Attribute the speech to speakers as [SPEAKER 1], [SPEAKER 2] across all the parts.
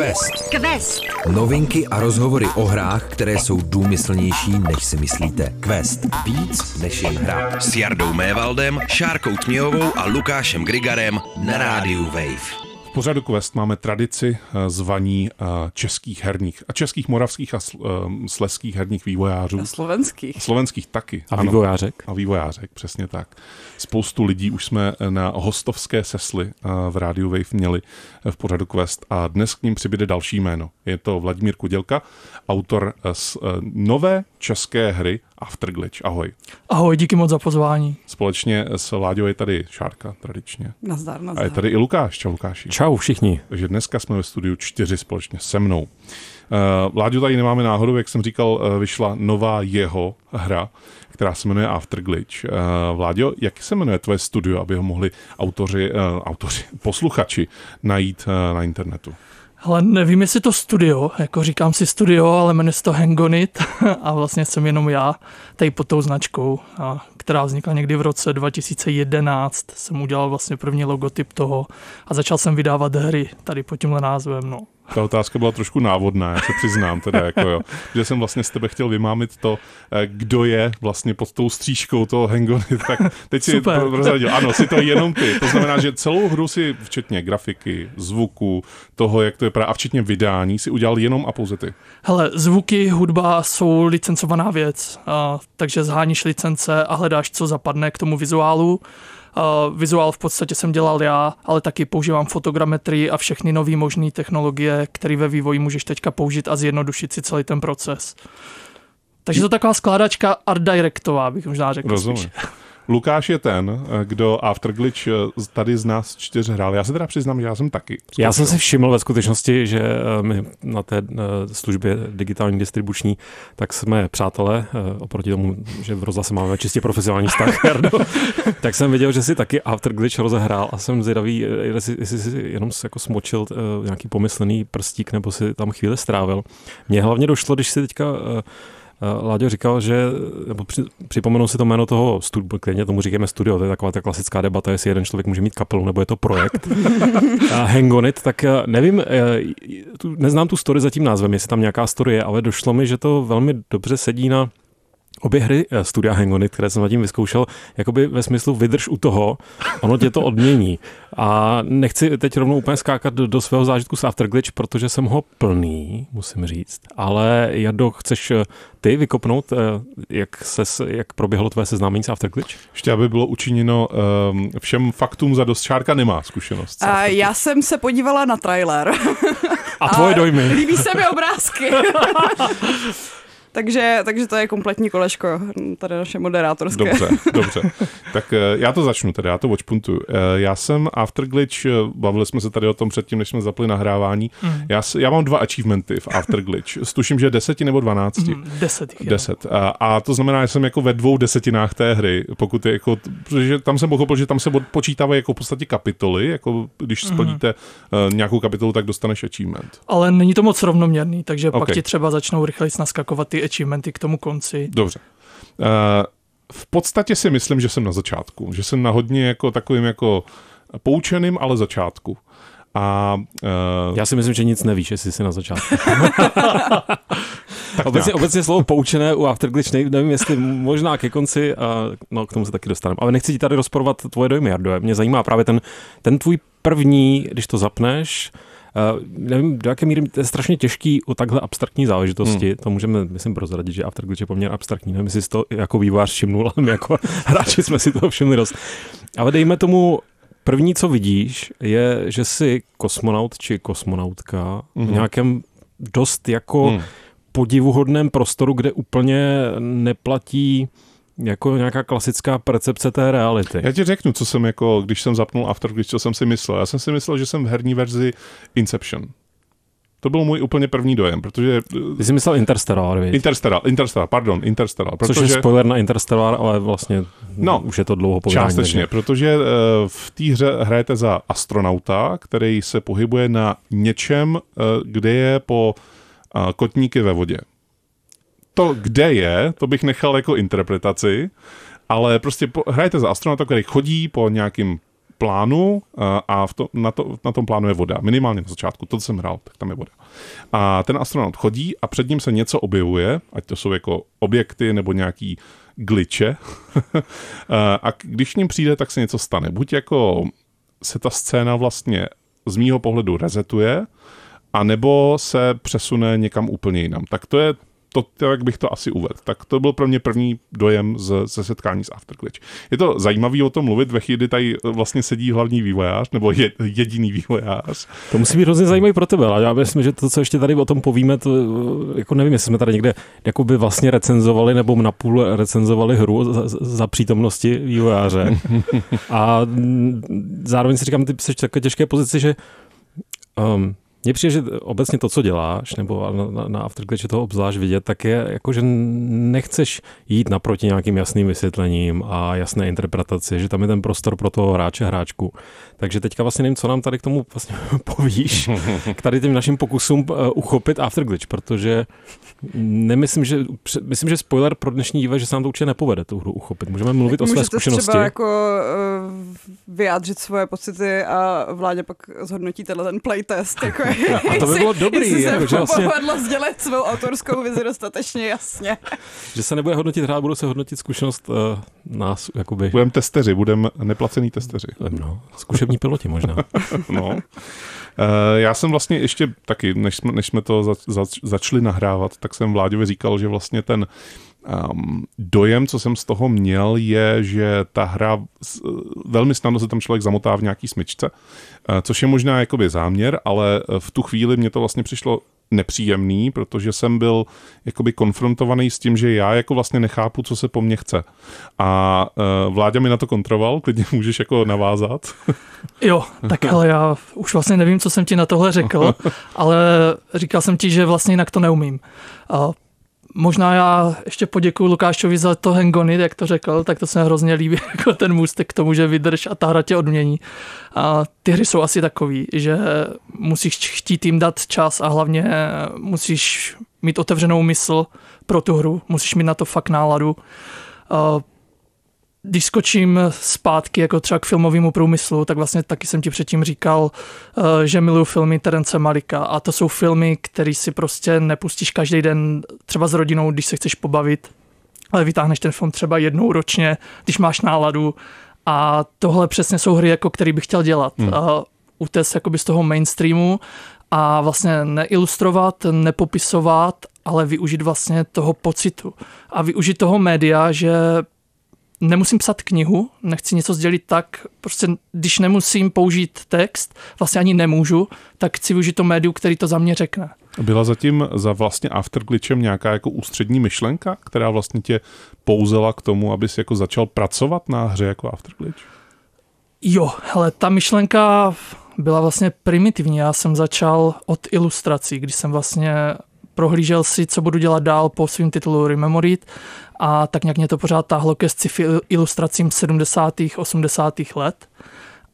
[SPEAKER 1] Quest.
[SPEAKER 2] Quest.
[SPEAKER 1] Novinky a rozhovory o hrách, které jsou důmyslnější, než si myslíte. Quest. Víc než jen hra.
[SPEAKER 3] S Jardou Mévaldem, Šárkou Tměhovou a Lukášem Grigarem na rádiu Wave.
[SPEAKER 4] V pořadu Quest máme tradici eh, zvaní eh, českých herních a českých, moravských a eh, sleských herních vývojářů.
[SPEAKER 5] A slovenských.
[SPEAKER 4] Slovenských taky.
[SPEAKER 6] A vývojářek.
[SPEAKER 4] A vývojářek, přesně tak. Spoustu lidí už jsme na hostovské sesly v rádiu Wave měli v pořadu Quest a dnes k ním přibyde další jméno. Je to Vladimír Kudělka, autor z nové české hry Afterglitch. Ahoj.
[SPEAKER 7] Ahoj, díky moc za pozvání.
[SPEAKER 4] Společně s Láďou je tady Šárka tradičně.
[SPEAKER 5] Nazdar, nazdar.
[SPEAKER 4] A je tady i Lukáš. Čau Lukáši.
[SPEAKER 6] Čau všichni.
[SPEAKER 4] Takže dneska jsme ve studiu čtyři společně se mnou. Uh, Láďu tady nemáme náhodou, jak jsem říkal, uh, vyšla nová jeho hra, která se jmenuje Afterglitch. Uh, Vláďo, jak se jmenuje tvoje studio, aby ho mohli autoři, uh, autoři posluchači najít uh, na internetu?
[SPEAKER 7] Ale nevím, jestli to studio, jako říkám si studio, ale jmenuje se to Hangonit a vlastně jsem jenom já tady pod tou značkou, a, která vznikla někdy v roce 2011. Jsem udělal vlastně první logotyp toho a začal jsem vydávat hry tady pod tímhle názvem. No.
[SPEAKER 4] Ta otázka byla trošku návodná, já se přiznám teda, jako jo. Že jsem vlastně z tebe chtěl vymámit to, eh, kdo je vlastně pod tou střížkou toho Hangony, tak teď si
[SPEAKER 7] Super.
[SPEAKER 4] prozradil. Ano, si to jenom ty. To znamená, že celou hru si, včetně grafiky, zvuku, toho, jak to je a včetně vydání, si udělal jenom a pouze ty.
[SPEAKER 7] Hele, zvuky, hudba jsou licencovaná věc, a, takže zháníš licence a hledáš, co zapadne k tomu vizuálu vizuál v podstatě jsem dělal já, ale taky používám fotogrammetrii a všechny nové možné technologie, které ve vývoji můžeš teďka použít a zjednodušit si celý ten proces. Takže to taková skládačka art directová, bych možná řekl.
[SPEAKER 4] Rozumím. Spíš. Lukáš je ten, eh, kdo Afterglitch eh, tady z nás čtyř hrál. Já se teda přiznám, že já jsem taky.
[SPEAKER 6] Zkoušel. Já jsem si všiml ve skutečnosti, že eh, my na té službě digitální distribuční, tak jsme přátelé, oproti tomu, že v rozhlase máme čistě profesionální vztah, tak jsem viděl, že si taky Afterglitch rozehrál a jsem zvědavý, jestli, jestli si jenom jako smočil nějaký pomyslený prstík nebo si tam chvíli strávil. Mně hlavně došlo, když si teďka Láďo říkal, že, nebo při, připomenu si to jméno toho studia, klidně tomu říkáme studio, to je taková ta klasická debata, jestli jeden člověk může mít kapelu, nebo je to projekt. a Hang on it, tak eh, nevím, eh, neznám tu story za tím názvem, jestli tam nějaká story je, ale došlo mi, že to velmi dobře sedí na obě hry eh, Studia Hangonit, které jsem zatím vyzkoušel, jakoby ve smyslu vydrž u toho, ono tě to odmění. A nechci teď rovnou úplně skákat do, do svého zážitku s Afterglitch, protože jsem ho plný, musím říct. Ale Jardo, chceš eh, ty vykopnout, eh, jak, ses, jak proběhlo tvé seznámení s Afterglitch?
[SPEAKER 4] Ještě aby bylo učiněno um, všem faktům za dost. Šárka nemá zkušenost.
[SPEAKER 5] A já jsem se podívala na trailer.
[SPEAKER 6] A tvoje dojmy?
[SPEAKER 5] Líbí se mi obrázky. Takže, takže to je kompletní kolečko, tady naše moderátorské.
[SPEAKER 4] Dobře, dobře. Tak eh, já to začnu tedy, já to watchpuntuju. Eh, já jsem Afterglitch, eh, bavili jsme se tady o tom předtím, než jsme zapli nahrávání. Mm. Já, já mám dva achievementy v Afterglitch. Tuším, že deseti nebo dvanácti. Mm,
[SPEAKER 7] deset.
[SPEAKER 4] Deset. A, a, to znamená, že jsem jako ve dvou desetinách té hry, pokud je jako, protože tam jsem pochopil, že tam se počítávají jako v podstatě kapitoly, jako když mhm. splníte mm. nějakou kapitolu, tak dostaneš achievement.
[SPEAKER 7] Ale není to moc rovnoměrný, takže okay. pak ti třeba začnou rychleji naskakovat ty achievementy k tomu konci.
[SPEAKER 4] Dobře. Uh, v podstatě si myslím, že jsem na začátku, že jsem na hodně jako takovým jako poučeným, ale začátku. A,
[SPEAKER 6] uh, Já si myslím, že nic nevíš, jestli jsi na začátku. tak obecně, obecně slovo poučené u Afterglitch, nevím, jestli možná ke konci, uh, no k tomu se taky dostaneme. Ale nechci ti tady rozporovat tvoje dojmy, Jardo. Mě zajímá právě ten, ten tvůj první, když to zapneš, Uh, nevím, do jaké míry to je strašně těžký u takhle abstraktní záležitosti. Hmm. To můžeme, myslím, prozradit, že Afterglitch je poměrně abstraktní. Nevím, jestli to jako vývář všimnul, ale my jako hráči jsme si toho všimli dost. Ale dejme tomu, první, co vidíš, je, že jsi kosmonaut či kosmonautka hmm. v nějakém dost jako hmm. podivuhodném prostoru, kde úplně neplatí jako nějaká klasická percepce té reality.
[SPEAKER 4] Já ti řeknu, co jsem jako, když jsem zapnul Afterglitch, co jsem si myslel. Já jsem si myslel, že jsem v herní verzi Inception. To byl můj úplně první dojem, protože...
[SPEAKER 6] Ty jsi myslel Interstellar, víc.
[SPEAKER 4] Interstellar, Interstellar, pardon, Interstellar.
[SPEAKER 6] Protože, Což je spoiler na Interstellar, ale vlastně no, už je to dlouho povídání.
[SPEAKER 4] Částečně, protože uh, v té hře hrajete za astronauta, který se pohybuje na něčem, uh, kde je po kotníky ve vodě to, kde je, to bych nechal jako interpretaci, ale prostě po, hrajete za astronauta, který chodí po nějakým plánu a, a v to, na, to, na tom plánu je voda. Minimálně na začátku, to, co jsem hrál, tak tam je voda. A ten astronaut chodí a před ním se něco objevuje, ať to jsou jako objekty nebo nějaký glitche. a když k ním přijde, tak se něco stane. Buď jako se ta scéna vlastně z mýho pohledu rezetuje, a nebo se přesune někam úplně jinam. Tak to je to, jak bych to asi uvedl. Tak to byl pro mě první dojem ze, ze setkání s Afterglitch. Je to zajímavý o tom mluvit ve chvíli, tady vlastně sedí hlavní vývojář, nebo je, jediný vývojář.
[SPEAKER 6] To musí být hrozně zajímavý pro tebe, ale já myslím, že to, co ještě tady o tom povíme, to jako nevím, jestli jsme tady někde jakoby vlastně recenzovali nebo napůl recenzovali hru za, za přítomnosti vývojáře. A zároveň si říkám, ty jsi v také těžké pozici, že um, mně přijde, že obecně to, co děláš, nebo na, na, na Afterglitch to obzvlášť vidět, tak je jako, že nechceš jít naproti nějakým jasným vysvětlením a jasné interpretaci, že tam je ten prostor pro toho hráče, hráčku. Takže teďka vlastně nevím, co nám tady k tomu vlastně povíš, k tady těm našim pokusům uh, uchopit Afterglitch, protože nemyslím, že, myslím, že spoiler pro dnešní díva, že se nám to určitě nepovede tu hru uchopit. Můžeme mluvit tak o své zkušenosti.
[SPEAKER 5] třeba jako uh, vyjádřit svoje pocity a vládě pak zhodnotí tenhle ten playtest. Jako,
[SPEAKER 6] a to by bylo dobrý.
[SPEAKER 5] Jestli
[SPEAKER 6] jako,
[SPEAKER 5] se vlastně... povedlo sdělit svou autorskou vizi dostatečně jasně.
[SPEAKER 6] že se nebude hodnotit hra, budou se hodnotit zkušenost uh, nás. Jakoby.
[SPEAKER 4] Budeme testeři, budeme neplacený testeři.
[SPEAKER 6] No, zkušební piloti možná.
[SPEAKER 4] no. Eh, já jsem vlastně ještě taky, než jsme, než jsme to zač, zač, začali nahrávat, tak jsem Vláďovi říkal, že vlastně ten um, dojem, co jsem z toho měl, je, že ta hra velmi snadno se tam člověk zamotá v nějaký smyčce, uh, což je možná jakoby záměr, ale v tu chvíli mě to vlastně přišlo nepříjemný, protože jsem byl jakoby konfrontovaný s tím, že já jako vlastně nechápu, co se po mně chce. A uh, Vláďa mi na to kontroval, klidně můžeš jako navázat.
[SPEAKER 7] Jo, tak ale já už vlastně nevím, co jsem ti na tohle řekl, ale říkal jsem ti, že vlastně jinak to neumím. Uh, Možná já ještě poděkuji Lukášovi za to hangony, jak to řekl, tak to se hrozně líbí, jako ten můstek k tomu, že vydrž a ta hra tě odmění. A ty hry jsou asi takový, že musíš chtít jim dát čas a hlavně musíš mít otevřenou mysl pro tu hru, musíš mít na to fakt náladu když skočím zpátky jako třeba k filmovému průmyslu, tak vlastně taky jsem ti předtím říkal, eh, že miluju filmy Terence Malika a to jsou filmy, které si prostě nepustíš každý den třeba s rodinou, když se chceš pobavit, ale vytáhneš ten film třeba jednou ročně, když máš náladu a tohle přesně jsou hry, jako který bych chtěl dělat. Hmm. Utéct jakoby z toho mainstreamu a vlastně neilustrovat, nepopisovat, ale využít vlastně toho pocitu a využít toho média, že nemusím psat knihu, nechci něco sdělit tak, prostě když nemusím použít text, vlastně ani nemůžu, tak chci využít to médium, který to za mě řekne.
[SPEAKER 4] Byla zatím za vlastně Afterglitchem nějaká jako ústřední myšlenka, která vlastně tě pouzela k tomu, abys jako začal pracovat na hře jako Afterglitch?
[SPEAKER 7] Jo, ale ta myšlenka byla vlastně primitivní. Já jsem začal od ilustrací, když jsem vlastně prohlížel si, co budu dělat dál po svým titulu Rememoried a tak nějak mě to pořád táhlo ke sci-fi ilustracím 70. 80. let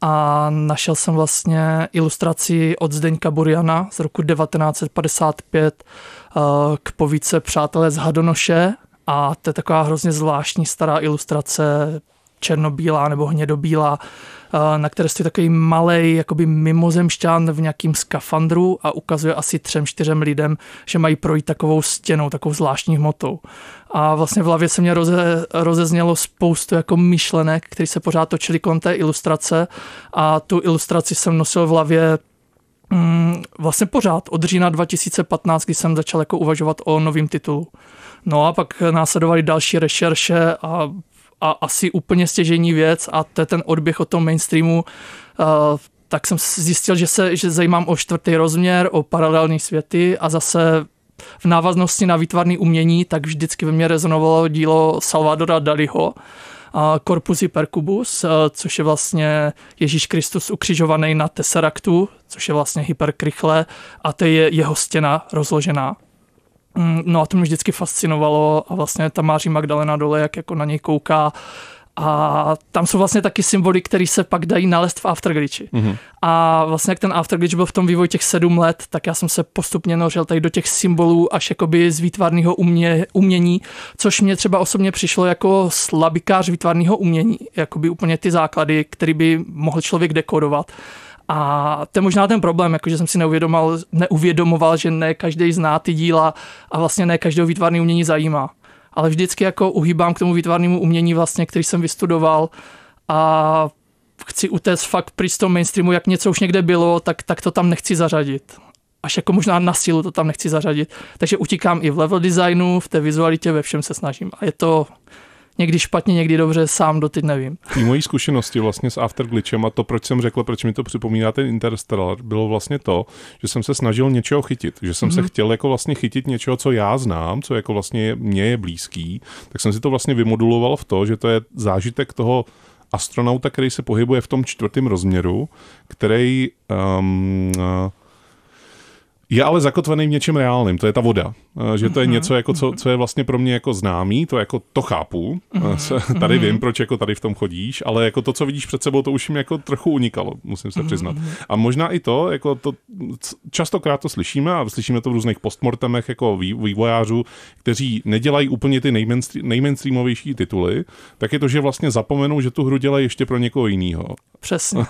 [SPEAKER 7] a našel jsem vlastně ilustraci od Zdeňka Buriana z roku 1955 eh, k povídce Přátelé z Hadonoše a to je taková hrozně zvláštní stará ilustrace černobílá nebo hnědobílá, na které stojí takový malý jakoby mimozemšťan v nějakým skafandru a ukazuje asi třem, čtyřem lidem, že mají projít takovou stěnou, takovou zvláštní hmotou. A vlastně v hlavě se mě roze, rozeznělo spoustu jako myšlenek, které se pořád točily kolem té ilustrace a tu ilustraci jsem nosil v hlavě mm, vlastně pořád od října 2015, kdy jsem začal jako uvažovat o novém titulu. No a pak následovaly další rešerše a a asi úplně stěžení věc a to je ten odběh od toho mainstreamu, uh, tak jsem zjistil, že se že zajímám o čtvrtý rozměr, o paralelní světy a zase v návaznosti na výtvarné umění, tak vždycky ve mně rezonovalo dílo Salvadora Daliho, Corpus Hypercubus, což je vlastně Ježíš Kristus ukřižovaný na Tesseractu, což je vlastně hyperkrychle a to je jeho stěna rozložená. Mm, no a to mě vždycky fascinovalo a vlastně ta Máří Magdalena dole, jak jako na něj kouká A tam jsou vlastně taky symboly, které se pak dají nalézt v Afterglitchi. Mm-hmm. A vlastně jak ten Afterglitch byl v tom vývoji těch sedm let, tak já jsem se postupně nořil tady do těch symbolů až jakoby z výtvarného umě, umění, což mě třeba osobně přišlo jako slabikář výtvarného umění, jakoby úplně ty základy, který by mohl člověk dekodovat. A to je možná ten problém, jako že jsem si neuvědomoval, neuvědomoval, že ne každý zná ty díla a vlastně ne každého výtvarný umění zajímá. Ale vždycky jako uhýbám k tomu výtvarnému umění, vlastně, který jsem vystudoval a chci utéct fakt při tom mainstreamu, jak něco už někde bylo, tak, tak to tam nechci zařadit. Až jako možná na sílu to tam nechci zařadit. Takže utíkám i v level designu, v té vizualitě, ve všem se snažím. A je to někdy špatně, někdy dobře, sám doteď nevím.
[SPEAKER 4] Ty mojí zkušenosti vlastně s Afterglitchem a to, proč jsem řekl, proč mi to připomíná ten Interstellar, bylo vlastně to, že jsem se snažil něčeho chytit, že jsem mm-hmm. se mhm. chtěl jako vlastně chytit něčeho, co já znám, co jako vlastně mě je blízký, tak jsem si to vlastně vymoduloval v to, že to je zážitek toho astronauta, který se pohybuje v tom čtvrtém rozměru, který um, je ale zakotvený v něčem reálným, to je ta voda. Eh, že to je mhm. něco, jako co, co je vlastně pro mě jako známý, to jako to chápu. Mhm. Tady vím, proč jako tady v tom chodíš, ale jako to, co vidíš před sebou, to už mi jako trochu unikalo, musím se přiznat. Mhm. A možná i to, jako to, častokrát to slyšíme a slyšíme to v různých postmortemech jako vývojářů, kteří nedělají úplně ty nejmainstreamovější tituly, tak je to, že vlastně zapomenou, že tu hru dělají ještě pro někoho jiného.
[SPEAKER 7] Přesně.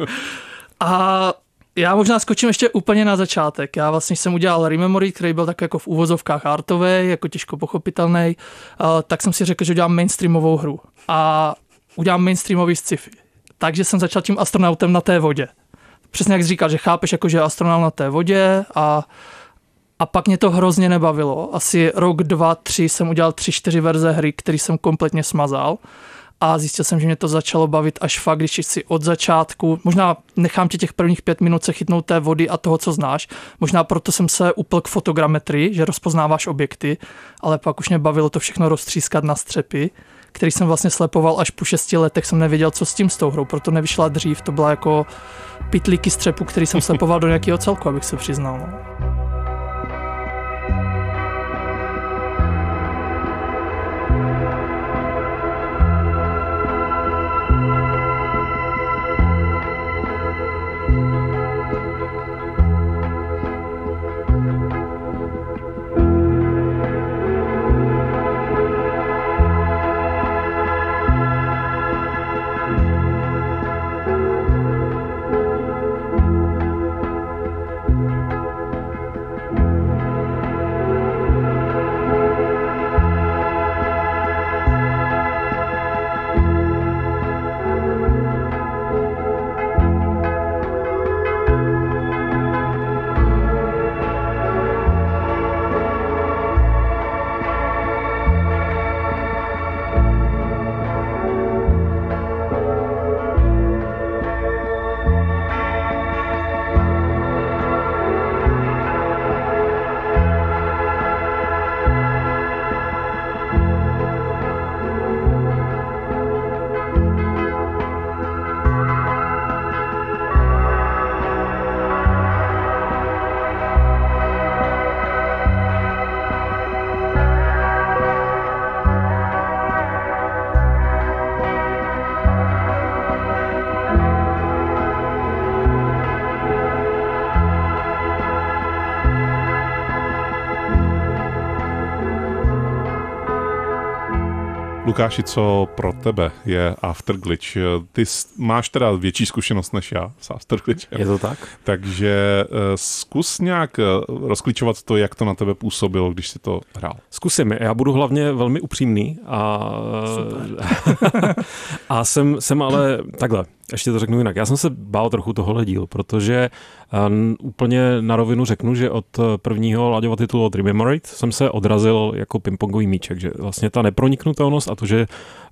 [SPEAKER 7] a já možná skočím ještě úplně na začátek. Já vlastně jsem udělal Rememory, který byl tak jako v úvozovkách artový, jako těžko pochopitelný, tak jsem si řekl, že udělám mainstreamovou hru. A udělám mainstreamový sci-fi. Takže jsem začal tím astronautem na té vodě. Přesně jak jsi říkal, že chápeš, jako, že je astronaut na té vodě a a pak mě to hrozně nebavilo. Asi rok, dva, tři jsem udělal tři, čtyři verze hry, který jsem kompletně smazal a zjistil jsem, že mě to začalo bavit až fakt, když si od začátku, možná nechám ti těch prvních pět minut se chytnout té vody a toho, co znáš, možná proto jsem se upl k fotogrametrii, že rozpoznáváš objekty, ale pak už mě bavilo to všechno roztřískat na střepy, který jsem vlastně slepoval až po šesti letech, jsem nevěděl, co s tím s tou hrou, proto nevyšla dřív, to byla jako pitlíky střepu, který jsem slepoval do nějakého celku, abych se přiznal. No.
[SPEAKER 4] Lukáši, co pro tebe je Afterglitch? Ty máš teda větší zkušenost než já s Afterglitchem.
[SPEAKER 6] Je to tak?
[SPEAKER 4] Takže uh, zkus nějak uh, rozklíčovat to, jak to na tebe působilo, když si to hrál.
[SPEAKER 6] Zkusím. Já budu hlavně velmi upřímný a, a jsem, jsem ale takhle ještě to řeknu jinak. Já jsem se bál trochu tohohle dílu, protože um, úplně na rovinu řeknu, že od prvního Láďova titulu od Rememorate jsem se odrazil jako pingpongový míček, že vlastně ta neproniknutelnost a to, že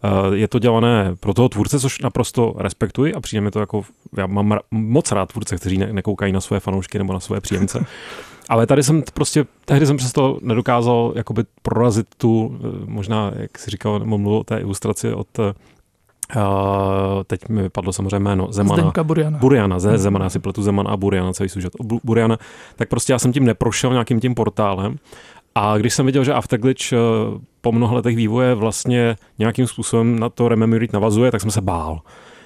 [SPEAKER 6] uh, je to dělané pro toho tvůrce, což naprosto respektuji a přijde mi to jako, já mám moc rád tvůrce, kteří ne, nekoukají na své fanoušky nebo na své příjemce. Ale tady jsem prostě, tehdy jsem přesto nedokázal jakoby prorazit tu, eh, možná, jak si říkal, nebo mluvil o té ilustraci od Uh, teď mi vypadlo samozřejmě jméno Zemana.
[SPEAKER 7] Zdenka Buriana.
[SPEAKER 6] Buriana, ze, hmm. Zemana, si pletu Zeman a Buriana, celý sužet Buriana. Tak prostě já jsem tím neprošel nějakým tím portálem A když jsem viděl, že Afterglitch eh, po mnoha letech vývoje vlastně nějakým způsobem na to Rememorate navazuje, tak jsem se bál.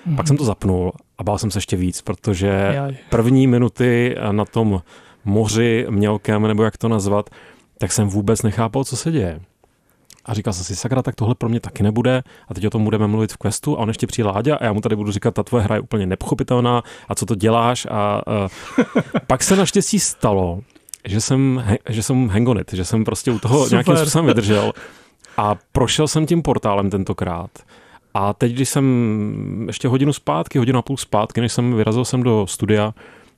[SPEAKER 6] Mm-hmm. Pak jsem to zapnul a bál jsem se ještě víc, protože Jaj. první minuty na tom moři mělkém, nebo jak to nazvat, tak jsem vůbec nechápal, co se děje. A říkal jsem si, sakra, tak tohle pro mě taky nebude. A teď o tom budeme mluvit v questu a on ještě přijde Láďa a já mu tady budu říkat, ta tvoje hra je úplně nepochopitelná a co to děláš. A, a pak se naštěstí stalo, že jsem, že jsem hangonit, že jsem prostě u toho Super. nějakým způsobem vydržel a prošel jsem tím portálem tentokrát. A teď, když jsem ještě hodinu zpátky, hodinu a půl zpátky, než jsem vyrazil jsem do studia,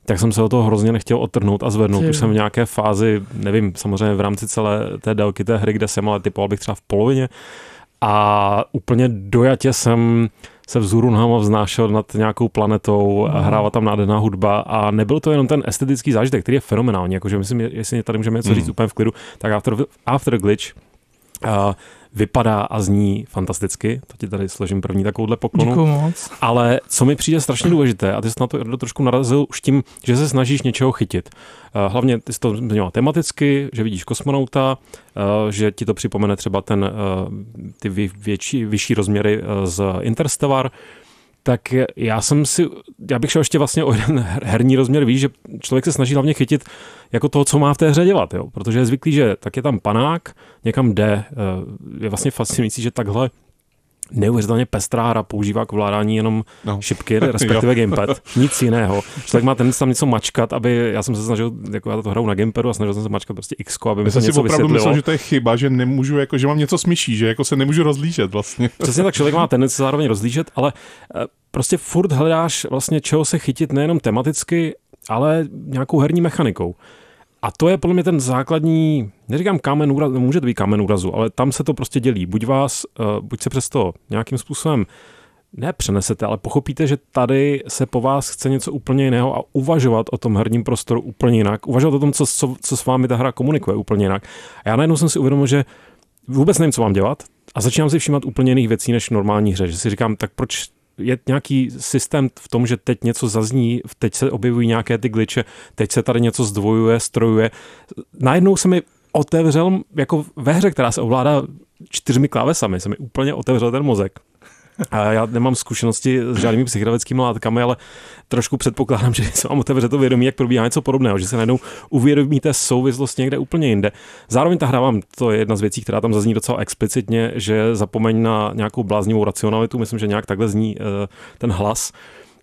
[SPEAKER 6] tak jsem se o toho hrozně nechtěl odtrhnout a zvednout. Už jsem v nějaké fázi, nevím, samozřejmě v rámci celé té délky té hry, kde jsem, ale typoval bych třeba v polovině. A úplně dojatě jsem se vzhůru nohama vznášel nad nějakou planetou a mhm. hrála tam nádherná hudba a nebyl to jenom ten estetický zážitek, který je fenomenální, jakože myslím, jestli tady můžeme něco říct mm. úplně v klidu, tak After, after Glitch uh, vypadá a zní fantasticky. To ti tady složím první takovouhle poklonu.
[SPEAKER 7] Děkuju moc.
[SPEAKER 6] Ale co mi přijde strašně důležité, a ty jsi na to trošku narazil už tím, že se snažíš něčeho chytit. Eh, hlavně ty jsi to zmiňoval tematicky, že vidíš kosmonauta, eh, že ti to připomene třeba ten, eh, ty větší, vyšší rozměry z Interstellar, tak já jsem si, já bych šel ještě vlastně o jeden herní rozměr, víš, že člověk se snaží hlavně chytit jako toho, co má v té hře dělat, jo? protože je zvyklý, že tak je tam panák, někam jde, eh, je vlastně fascinující, že takhle neuvěřitelně pestrá hra používá k vládání jenom no. šipky, respektive gamepad, nic jiného. Člověk má ten tam něco mačkat, aby, já jsem se snažil, jako já to hraju na gamepadu a snažil jsem se mačkat prostě X, aby mi to něco si opravdu myslel,
[SPEAKER 4] že to je chyba, že nemůžu, jako, že mám něco smyší, že jako se nemůžu rozlížet vlastně.
[SPEAKER 6] Přesně tak, člověk má tendenci zároveň rozlížet, ale eh, prostě furt hledáš vlastně čeho se chytit nejenom tematicky, ale nějakou herní mechanikou. A to je podle mě ten základní, neříkám kámen úrazu, může to být kámen úrazu, ale tam se to prostě dělí. Buď vás, uh, buď se přesto nějakým způsobem nepřenesete, ale pochopíte, že tady se po vás chce něco úplně jiného a uvažovat o tom herním prostoru úplně jinak, uvažovat o tom, co, co, co s vámi ta hra komunikuje úplně jinak. A já najednou jsem si uvědomil, že vůbec nevím, co mám dělat a začínám si všímat úplně jiných věcí než v normální hře, že si říkám, tak proč je nějaký systém v tom, že teď něco zazní, teď se objevují nějaké ty glitche, teď se tady něco zdvojuje, strojuje. Najednou se mi otevřel, jako ve hře, která se ovládá čtyřmi klávesami, se mi úplně otevřel ten mozek. A já nemám zkušenosti s žádnými psychedelickými látkami, ale trošku předpokládám, že se vám otevře to vědomí, jak probíhá něco podobného, že se najednou uvědomíte souvislost někde úplně jinde. Zároveň ta hra vám, to je jedna z věcí, která tam zazní docela explicitně, že zapomeň na nějakou bláznivou racionalitu, myslím, že nějak takhle zní uh, ten hlas,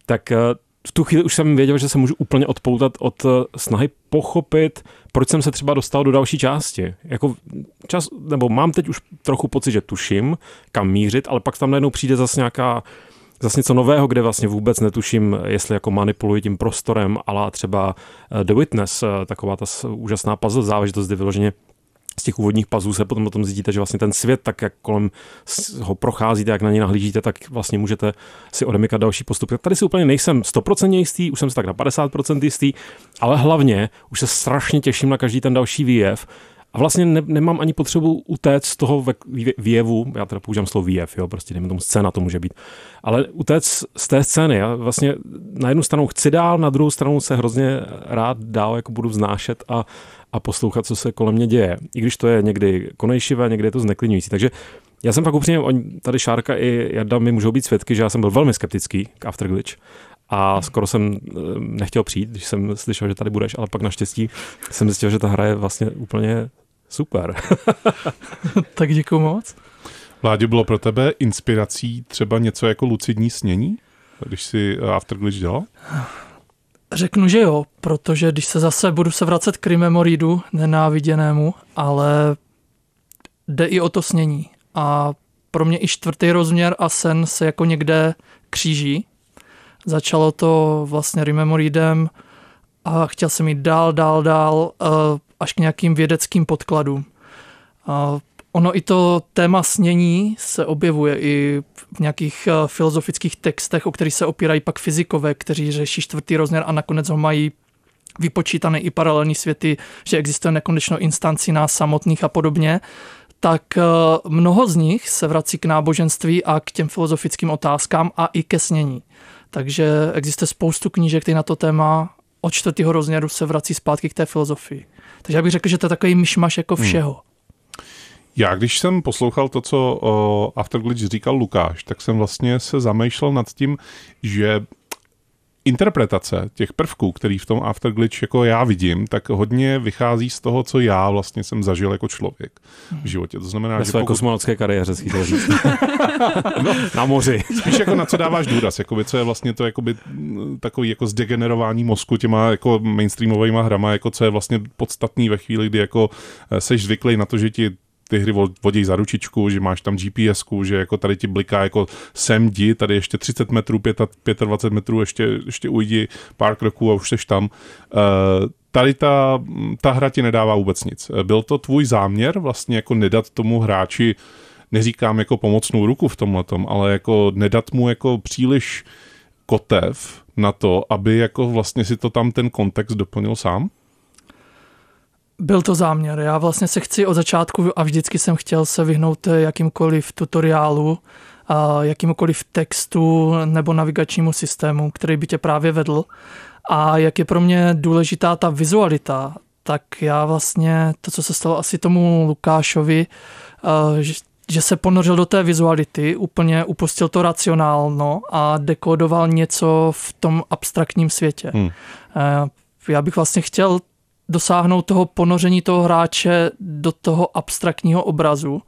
[SPEAKER 6] tak uh, v tu chvíli už jsem věděl, že se můžu úplně odpoutat od eh, snahy pochopit, proč jsem se třeba dostal do další části. Jako čas, nebo mám teď už trochu pocit, že tuším, kam mířit, ale pak tam najednou přijde zase nějaká zase něco nového, kde vlastně vůbec netuším, jestli jako manipuluji tím prostorem, ale třeba eh, The Witness, eh, taková ta úžasná puzzle záležitost, kdy vyloženě z těch úvodních pazů se potom o tom zjistíte, že vlastně ten svět, tak jak kolem ho procházíte, jak na něj nahlížíte, tak vlastně můžete si odemykat další postupy. Tady si úplně nejsem 100% jistý, už jsem si tak na 50% jistý, ale hlavně už se strašně těším na každý ten další výjev, a vlastně ne, nemám ani potřebu utéct z toho výjevu, já teda používám slovo výjev, jo, prostě dejme tomu scéna to může být, ale utéct z té scény, já vlastně na jednu stranu chci dál, na druhou stranu se hrozně rád dál jako budu vznášet a, a poslouchat, co se kolem mě děje. I když to je někdy konejšivé, někdy je to zneklidňující. Takže já jsem fakt upřímně, tady Šárka i Jarda mi můžou být svědky, že já jsem byl velmi skeptický k Afterglitch a skoro jsem eh, nechtěl přijít, když jsem slyšel, že tady budeš, ale pak naštěstí jsem zjistil, že ta hra je vlastně úplně super.
[SPEAKER 7] tak děkuji moc.
[SPEAKER 4] Vládě, bylo pro tebe inspirací třeba něco jako lucidní snění, když si eh, Afterglitch dělal?
[SPEAKER 7] Řeknu, že jo, protože když se zase budu se vracet k Rimemoridu, nenáviděnému, ale jde i o to snění. A pro mě i čtvrtý rozměr a sen se jako někde kříží. Začalo to vlastně Rememoridem a chtěl jsem jít dál, dál, dál, eh, až k nějakým vědeckým podkladům. Ono i to téma snění se objevuje i v nějakých eh, filozofických textech, o kterých se opírají pak fyzikové, kteří řeší čtvrtý rozměr a nakonec ho mají vypočítané i paralelní světy, že existuje nekonečno instancí nás samotných a podobně, tak eh, mnoho z nich se vrací k náboženství a k těm filozofickým otázkám a i ke snění. Takže existuje spoustu knížek, které na to téma od čtvrtého rozměru se vrací zpátky k té filozofii. Takže já bych řekl, že to je takový myšmaš jako všeho. Hmm.
[SPEAKER 4] Já, když jsem poslouchal to, co o Afterglitch říkal Lukáš, tak jsem vlastně se zamýšlel nad tím, že interpretace těch prvků, který v tom Afterglitch jako já vidím, tak hodně vychází z toho, co já vlastně jsem zažil jako člověk v životě. To znamená,
[SPEAKER 6] Ve
[SPEAKER 4] že
[SPEAKER 6] své
[SPEAKER 4] pokud...
[SPEAKER 6] kosmonautické kariéře, říct. no, na moři.
[SPEAKER 4] Spíš jako na co dáváš důraz, jakoby, co je vlastně to jakoby, takový jako zdegenerování mozku těma jako mainstreamovými hrama, jako co je vlastně podstatný ve chvíli, kdy jako eh, seš zvyklý na to, že ti ty hry vodí za ručičku, že máš tam gps že jako tady ti bliká jako sem jdi, tady ještě 30 metrů, 25 metrů, ještě, ještě ujdi pár kroků a už seš tam. Uh, tady ta, ta hra ti nedává vůbec nic. Byl to tvůj záměr vlastně jako nedat tomu hráči neříkám jako pomocnou ruku v tomhle, ale jako nedat mu jako příliš kotev na to, aby jako vlastně si to tam ten kontext doplnil sám?
[SPEAKER 7] Byl to záměr. Já vlastně se chci od začátku a vždycky jsem chtěl se vyhnout jakýmkoliv tutoriálu, jakýmkoliv textu nebo navigačnímu systému, který by tě právě vedl. A jak je pro mě důležitá ta vizualita, tak já vlastně to, co se stalo asi tomu Lukášovi, že se ponořil do té vizuality, úplně upustil to racionálno a dekodoval něco v tom abstraktním světě. Hmm. Já bych vlastně chtěl dosáhnout toho ponoření toho hráče do toho abstraktního obrazu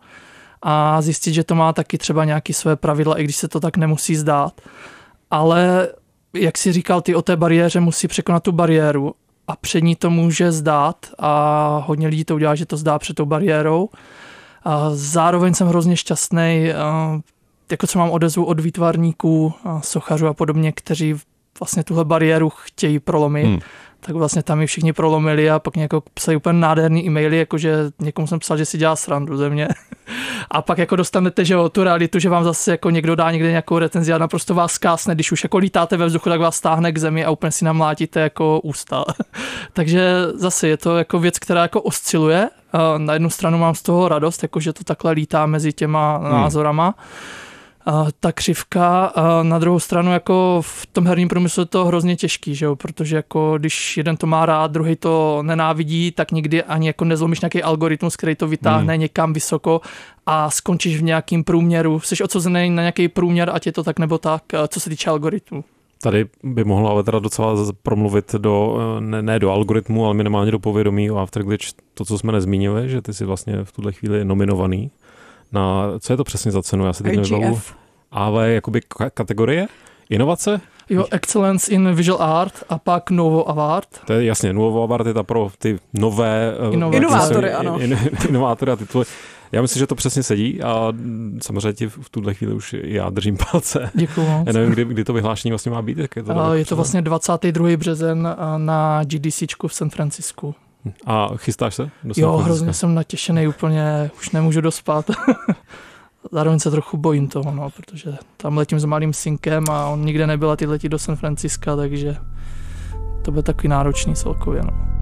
[SPEAKER 7] a zjistit, že to má taky třeba nějaké své pravidla, i když se to tak nemusí zdát. Ale jak si říkal, ty o té bariéře musí překonat tu bariéru a před ní to může zdát a hodně lidí to udělá, že to zdá před tou bariérou. A zároveň jsem hrozně šťastný, jako co mám odezvu od výtvarníků, sochařů a podobně, kteří vlastně tuhle bariéru chtějí prolomit. Hmm tak vlastně tam mi všichni prolomili a pak nějakou psali úplně nádherný e-maily, jakože někomu jsem psal, že si dělá srandu ze mě. a pak jako dostanete, že jo, tu realitu, že vám zase jako někdo dá někde nějakou recenzi a naprosto vás skásne, když už jako lítáte ve vzduchu, tak vás stáhne k zemi a úplně si namlátíte jako ústa. Takže zase je to jako věc, která jako osciluje. Na jednu stranu mám z toho radost, jako že to takhle lítá mezi těma hmm. názorama ta křivka. A na druhou stranu jako v tom herním průmyslu je to hrozně těžký, že jo? protože jako když jeden to má rád, druhý to nenávidí, tak nikdy ani jako nezlomíš nějaký algoritmus, který to vytáhne hmm. někam vysoko a skončíš v nějakým průměru. Jsi odsozený na nějaký průměr, ať je to tak nebo tak, co se týče algoritmu.
[SPEAKER 6] Tady by mohla ale teda docela promluvit do, ne, ne do algoritmu, ale minimálně do povědomí o Afterglitch, to, co jsme nezmínili, že ty jsi vlastně v tuhle chvíli nominovaný na, co je to přesně za cenu, já si teď nevybavu. Ale jakoby kategorie? Inovace?
[SPEAKER 7] Jo, Excellence in Visual Art a pak Novo Award.
[SPEAKER 6] To je jasně, Novo Award je ta pro ty nové...
[SPEAKER 5] Eh, inovátory, ano.
[SPEAKER 6] In, inovátory a tituly. Já myslím, že to přesně sedí a samozřejmě ti v tuhle chvíli už já držím palce.
[SPEAKER 7] Děkuji
[SPEAKER 6] Já nevím, kdy, kdy to vyhlášení vlastně má být. Jak je, to,
[SPEAKER 7] je to vlastně 22. březen na GDC v San Francisku.
[SPEAKER 6] A chystáš se?
[SPEAKER 7] Do jo, hrozně jsem natěšený, úplně už nemůžu dospat. Zároveň se trochu bojím toho, no, protože tam letím s malým synkem a on nikde nebyl a ty letí do San Franciska, takže to bude takový náročný celkově. No.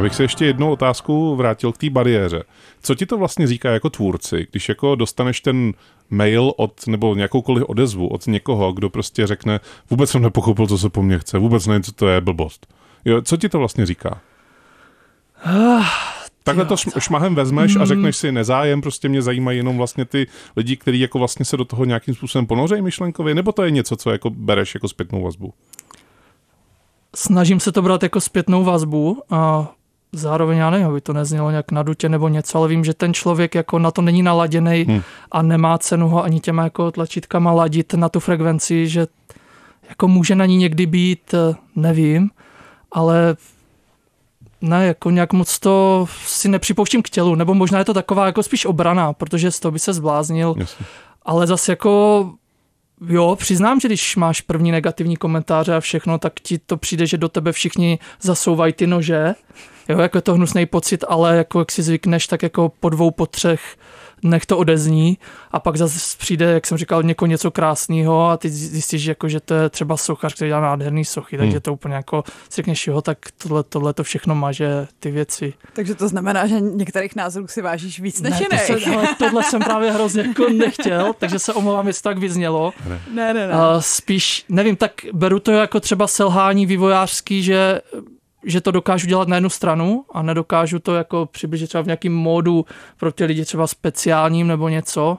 [SPEAKER 4] Já bych se ještě jednou otázku vrátil k té bariéře. Co ti to vlastně říká jako tvůrci, když jako dostaneš ten mail od, nebo nějakoukoliv odezvu od někoho, kdo prostě řekne, vůbec jsem nepochopil, co se po mně chce, vůbec nevím, co to je blbost. Jo, co ti to vlastně říká? Takhle to šmahem vezmeš a řekneš si nezájem, prostě mě zajímají jenom vlastně ty lidi, kteří jako vlastně se do toho nějakým způsobem ponořejí myšlenkově, nebo to je něco, co jako bereš jako zpětnou vazbu?
[SPEAKER 7] Snažím se to brát jako zpětnou vazbu a zároveň já nevím, aby to neznělo nějak nadutě nebo něco, ale vím, že ten člověk jako na to není naladěný hmm. a nemá cenu ho ani těma jako tlačítkama ladit na tu frekvenci, že jako může na ní někdy být, nevím, ale ne, jako nějak moc to si nepřipouštím k tělu, nebo možná je to taková jako spíš obrana, protože z toho by se zbláznil. Jasně. Ale zase jako Jo, přiznám, že když máš první negativní komentáře a všechno, tak ti to přijde, že do tebe všichni zasouvají ty nože. Jo, jako je to hnusný pocit, ale jako jak si zvykneš, tak jako po dvou, po třech nech to odezní a pak zase přijde, jak jsem říkal, někoho něco krásného a ty zjistíš, jako, že to je třeba sochař, který dělá nádherný sochy, hmm. takže to úplně jako si řekneš, jo, tak tohle, tohle to všechno maže ty věci.
[SPEAKER 5] Takže to znamená, že některých názorů si vážíš víc než
[SPEAKER 7] ne, to se, ale tohle jsem právě hrozně jako nechtěl, takže se omlouvám, jestli tak vyznělo.
[SPEAKER 5] Ne, ne, ne.
[SPEAKER 7] Uh, spíš, nevím, tak beru to jako třeba selhání vývojářský, že že to dokážu dělat na jednu stranu a nedokážu to jako přibližit třeba v nějakým módu pro ty lidi třeba speciálním nebo něco.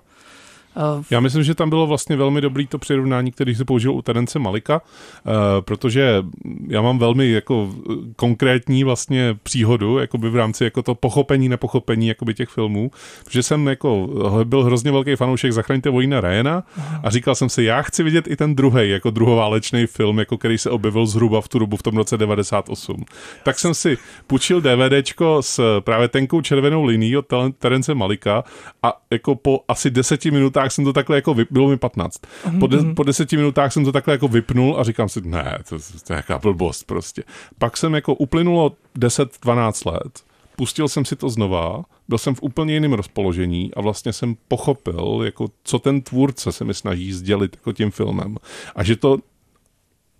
[SPEAKER 4] Já myslím, že tam bylo vlastně velmi dobrý to přirovnání, který se použil u Terence Malika, eh, protože já mám velmi jako konkrétní vlastně příhodu, jakoby v rámci jako to pochopení, nepochopení jakoby těch filmů, protože jsem jako byl hrozně velký fanoušek Zachraňte vojna Ryana a říkal jsem si, já chci vidět i ten druhý jako druhoválečný film, jako který se objevil zhruba v tu dobu v tom roce 98. Tak jsem si půjčil DVDčko s právě tenkou červenou linií od Terence Malika a jako po asi deseti minutách minutách jsem to takhle jako vyp, bylo mi 15. Po, de, mhm. po deseti minutách jsem to takhle jako vypnul a říkám si, ne, to, to je jaká blbost prostě. Pak jsem jako uplynulo 10-12 let, pustil jsem si to znova, byl jsem v úplně jiném rozpoložení a vlastně jsem pochopil, jako co ten tvůrce se mi snaží sdělit jako tím filmem. A že to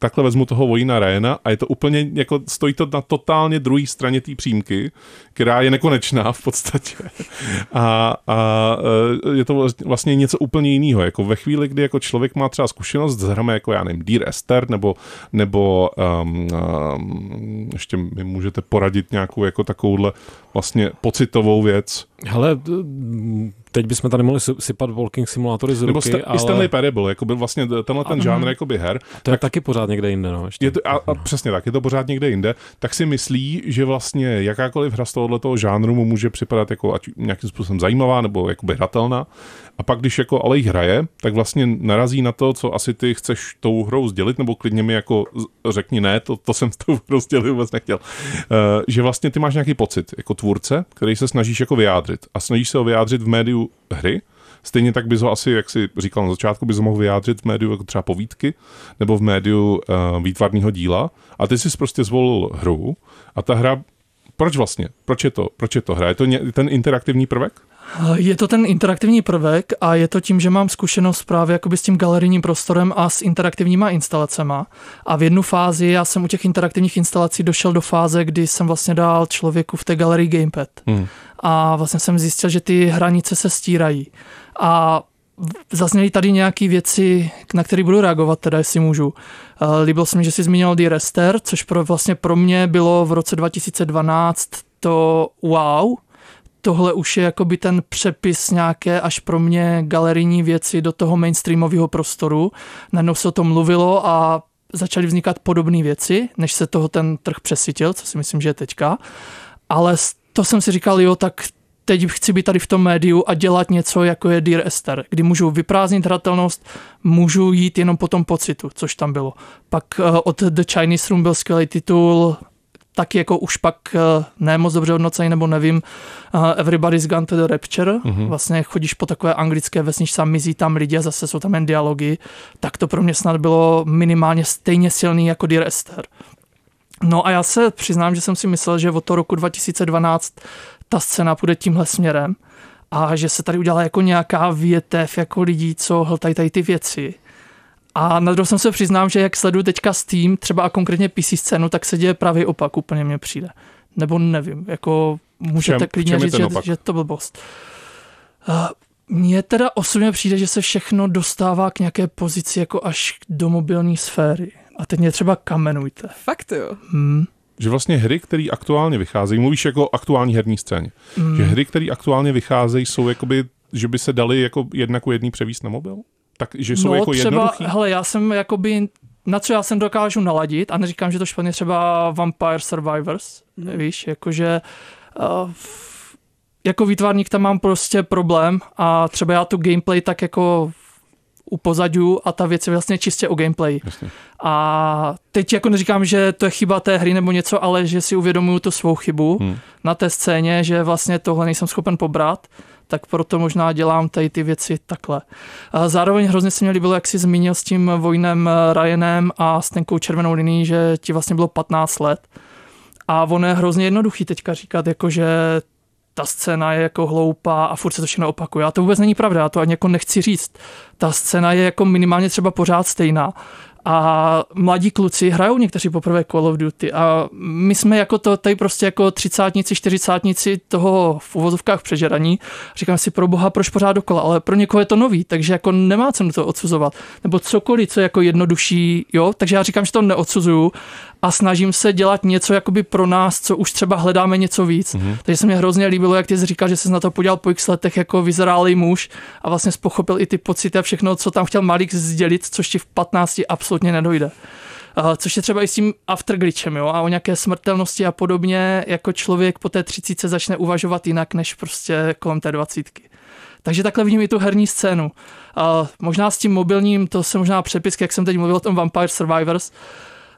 [SPEAKER 4] takhle vezmu toho vojína Ryana a je to úplně, jako stojí to na totálně druhé straně té přímky, která je nekonečná v podstatě. A, a e, je to vlastně něco úplně jiného. Jako ve chvíli, kdy jako člověk má třeba zkušenost s hrami jako já nevím, Dear Esther, nebo, nebo um, um, ještě mi můžete poradit nějakou jako takovouhle vlastně pocitovou věc.
[SPEAKER 6] Hele, teď bychom tady mohli sypat walking simulátory z ruky, Nebo sta-
[SPEAKER 4] ale... i Stanley Parable, jako byl vlastně tenhle ten žánr jakoby her.
[SPEAKER 6] To je tak, taky pořád někde jinde, no.
[SPEAKER 4] Ještě. Je to, a, a, přesně tak, je to pořád někde jinde. Tak si myslí, že vlastně jakákoliv hra z tohoto žánru mu může připadat jako ať nějakým způsobem zajímavá nebo jakoby hratelná. A pak, když jako ale hraje, tak vlastně narazí na to, co asi ty chceš tou hrou sdělit, nebo klidně mi jako řekni ne, to, to jsem s tou hrou sdělit vůbec nechtěl. Uh, že vlastně ty máš nějaký pocit jako tvůrce, který se snažíš jako vyjádřit. A snažíš se ho vyjádřit v médiu hry, Stejně tak bys ho asi, jak si říkal na začátku, bys ho mohl vyjádřit v médiu jako třeba povídky nebo v médiu uh, výtvarného díla. A ty jsi prostě zvolil hru a ta hra proč vlastně? Proč je to, proč je to hra? Je to ten interaktivní prvek?
[SPEAKER 7] Je to ten interaktivní prvek a je to tím, že mám zkušenost právě jakoby s tím galerijním prostorem a s interaktivníma instalacema. A v jednu fázi, já jsem u těch interaktivních instalací došel do fáze, kdy jsem vlastně dal člověku v té galerii gamepad. Hmm. A vlastně jsem zjistil, že ty hranice se stírají. A zazněly tady nějaké věci, na které budu reagovat, teda jestli můžu. Líbil se mi, že jsi zmínil The Rester, což pro, vlastně pro mě bylo v roce 2012 to wow, tohle už je jakoby ten přepis nějaké až pro mě galerijní věci do toho mainstreamového prostoru. Najednou se o tom mluvilo a začaly vznikat podobné věci, než se toho ten trh přesytil, co si myslím, že je teďka. Ale to jsem si říkal, jo, tak teď chci být tady v tom médiu a dělat něco, jako je Dear Esther, kdy můžu vyprázdnit hratelnost, můžu jít jenom po tom pocitu, což tam bylo. Pak uh, od The Chinese Room byl skvělý titul, taky jako už pak uh, ne moc dobře hodnocený, nebo nevím, uh, Everybody's Gone to the Rapture, mm-hmm. vlastně chodíš po takové anglické vesničce a mizí tam lidi a zase jsou tam jen dialogy, tak to pro mě snad bylo minimálně stejně silný jako Dear Esther. No a já se přiznám, že jsem si myslel, že od toho roku 2012 ta scéna půjde tímhle směrem a že se tady udělá jako nějaká větev jako lidí, co hltají tady ty věci. A na druhou jsem se přiznám, že jak sleduju teďka Steam, třeba a konkrétně PC scénu, tak se děje právě opak, úplně mně přijde. nebo nevím, jako můžete
[SPEAKER 4] čem-
[SPEAKER 7] klidně
[SPEAKER 4] čem
[SPEAKER 7] říct, že, že to blbost. Uh, mně teda osobně přijde, že se všechno dostává k nějaké pozici jako až do mobilní sféry. A teď mě třeba kamenujte.
[SPEAKER 5] Fakt jo.
[SPEAKER 7] Hmm.
[SPEAKER 4] Že vlastně hry, které aktuálně vycházejí, mluvíš jako o aktuální herní scéně,
[SPEAKER 7] Hmm.
[SPEAKER 4] že hry, které aktuálně vycházejí, jsou jakoby, že by se dali jako jedna ku jedný převíst na mobil? Tak, že jsou
[SPEAKER 7] no
[SPEAKER 4] jako
[SPEAKER 7] třeba,
[SPEAKER 4] jednoduchý?
[SPEAKER 7] hele, já jsem jakoby, na co já jsem dokážu naladit, a neříkám, že to špatně třeba Vampire Survivors,
[SPEAKER 5] Mhm.
[SPEAKER 7] víš, jakože uh, jako výtvarník tam mám prostě problém a třeba já tu gameplay tak jako upozadňuji a ta věc je vlastně čistě o gameplay.
[SPEAKER 4] Jasně.
[SPEAKER 7] A teď jako neříkám, že to je chyba té hry nebo něco, ale že si uvědomuju tu svou chybu
[SPEAKER 4] Hmm.
[SPEAKER 7] na té scéně, že vlastně tohle nejsem schopen pobrat, tak proto možná dělám tady ty věci takhle. A zároveň hrozně se mi líbilo, jak jsi zmínil s tím Vojnem Ryanem a s tenkou červenou linií, že ti vlastně bylo 15 let. A ono je hrozně jednoduchý teďka říkat, jako že ta scéna je jako hloupá a furt se to všechno opakuje. A to vůbec není pravda, já to ani jako nechci říct. Ta scéna je jako minimálně třeba pořád stejná. A mladí kluci hrajou někteří poprvé Call of Duty a my jsme jako to tady prostě jako třicátníci, čtyřicátníci toho v uvozovkách přežeraní. Říkám si pro boha, proč pořád dokola, ale pro někoho je to nový, takže jako nemá cenu to odsuzovat. Nebo cokoliv, co je jako jednodušší, jo, takže já říkám, že to neodsuzuju a snažím se dělat něco jakoby pro nás, co už třeba hledáme něco víc. Mm-hmm. Takže se mi hrozně líbilo, jak ty jsi říkal, že jsi na to podíval po x letech jako vyzrálý muž a vlastně pochopil i ty pocity a všechno, co tam chtěl Malik sdělit, což ti v 15 absolutně nedojde. Uh, což je třeba i s tím afterglitchem, jo, a o nějaké smrtelnosti a podobně, jako člověk po té 30 začne uvažovat jinak, než prostě kolem té 20. Takže takhle vidím i tu herní scénu. Uh, možná s tím mobilním, to se možná přepisk, jak jsem teď mluvil o tom Vampire Survivors,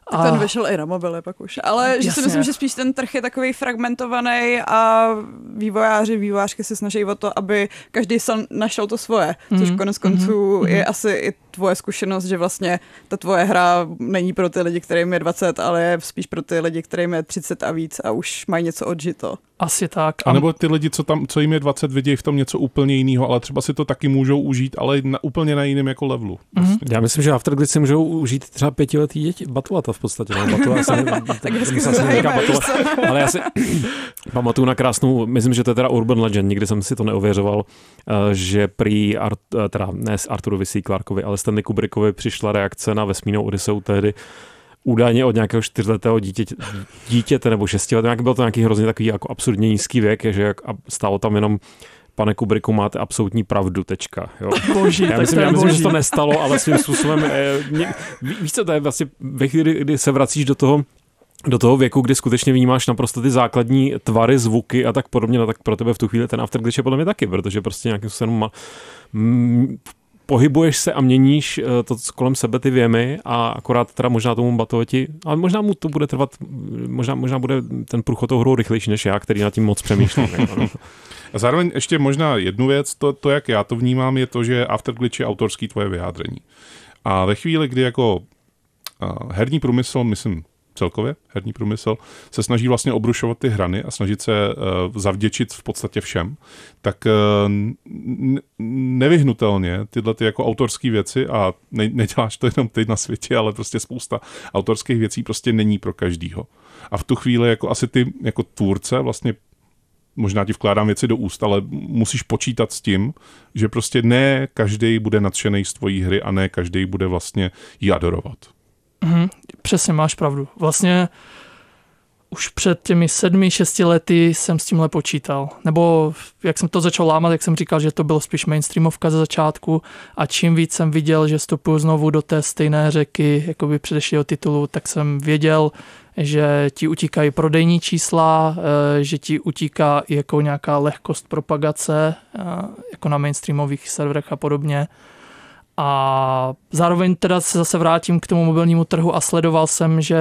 [SPEAKER 5] A... Ten vyšel i na mobily pak už. Ale že si
[SPEAKER 7] Jasně.
[SPEAKER 5] myslím, že spíš ten trh je takový fragmentovaný a vývojáři, vývojářky se snaží o to, aby každý sam našel to svoje. Což
[SPEAKER 7] Mhm,
[SPEAKER 5] konec konců
[SPEAKER 7] mhm,
[SPEAKER 5] je
[SPEAKER 7] mhm.
[SPEAKER 5] asi i tvoje zkušenost, že vlastně ta tvoje hra není pro ty lidi, kterým je 20, ale je spíš pro ty lidi, kterým je 30 a víc a už mají něco odžito.
[SPEAKER 7] Asi tak.
[SPEAKER 4] A nebo ty lidi, co tam, co jim je 20, vidějí v tom něco úplně jiného, ale třeba si to taky můžou užít, ale na, úplně na jiném jako levelu.
[SPEAKER 7] Mhm.
[SPEAKER 6] Já myslím, že Afterglitch si můžou užít třeba pětiletý děti, batulata v podstatě. No, batula, jsem, tak
[SPEAKER 5] hezky
[SPEAKER 6] jsem
[SPEAKER 5] se zajímá,
[SPEAKER 6] batula, ale já si pamatuju na krásnou, myslím, že to je teda Urban Legend, nikdy jsem si to neověřoval, eh, že prý, Art, eh, teda ne s Arturovi C. Clarkovi, ale Stanley Kubrickovi přišla reakce na vesmírnou Odysseu tehdy, údajně od nějakého čtyřletého dítěte, dítěte nebo šestiletého, nějak byl to nějaký hrozně takový jako absurdně nízký věk, že jak, a stálo tam jenom pane Kubricku, máte absolutní pravdu, tečka. Jo.
[SPEAKER 7] Boží,
[SPEAKER 6] Já myslím, já myslím, že
[SPEAKER 7] boží.
[SPEAKER 6] se to nestalo, ale svým způsobem, eh, mě, ví- víš co, to je vlastně ve chvíli, kdy se vracíš do toho, do toho věku, kdy skutečně vnímáš naprosto ty základní tvary, zvuky a tak podobně, no tak pro tebe v tu chvíli ten afterglitch je podle mě taky, protože prostě nějakým způsobem ma, pohybuješ se a měníš eh, to co kolem sebe ty věmy a akorát teda možná tomu batoveti, ale možná mu to bude trvat, možná, možná bude ten průchod tou hrou rychlejší než já, který nad tím moc přemýšlím. jako, no.
[SPEAKER 4] A zároveň ještě možná jednu věc, to, to jak já to vnímám, je to, že Afterglitch je autorský tvoje vyjádření. A ve chvíli, kdy jako uh, herní průmysl, myslím celkově herní průmysl, se snaží vlastně obrušovat ty hrany a snažit se uh, zavděčit v podstatě všem, tak n- nevyhnutelně tyhle ty jako autorské věci, a ne- neděláš to jenom teď na světě, ale prostě spousta autorských věcí prostě není pro každýho. A v tu chvíli jako asi ty jako tvůrce vlastně možná ti vkládám věci do úst, ale musíš počítat s tím, že prostě ne každý bude nadšený z tvojí hry a ne každý bude vlastně ji adorovat.
[SPEAKER 7] Mhm, přesně, máš pravdu. Vlastně už před těmi sedmi, šesti lety jsem s tímhle počítal. Nebo jak jsem to začal lámat, jak jsem říkal, že to bylo spíš mainstreamovka ze začátku a čím víc jsem viděl, že vstupuju znovu do té stejné řeky, jako by předešlého titulu, tak jsem věděl, že ti utíkají prodejní čísla, eh, že ti utíká jako nějaká lehkost propagace, eh, jako na mainstreamových serverech a podobně. A zároveň teda se zase vrátím k tomu mobilnímu trhu a sledoval jsem, že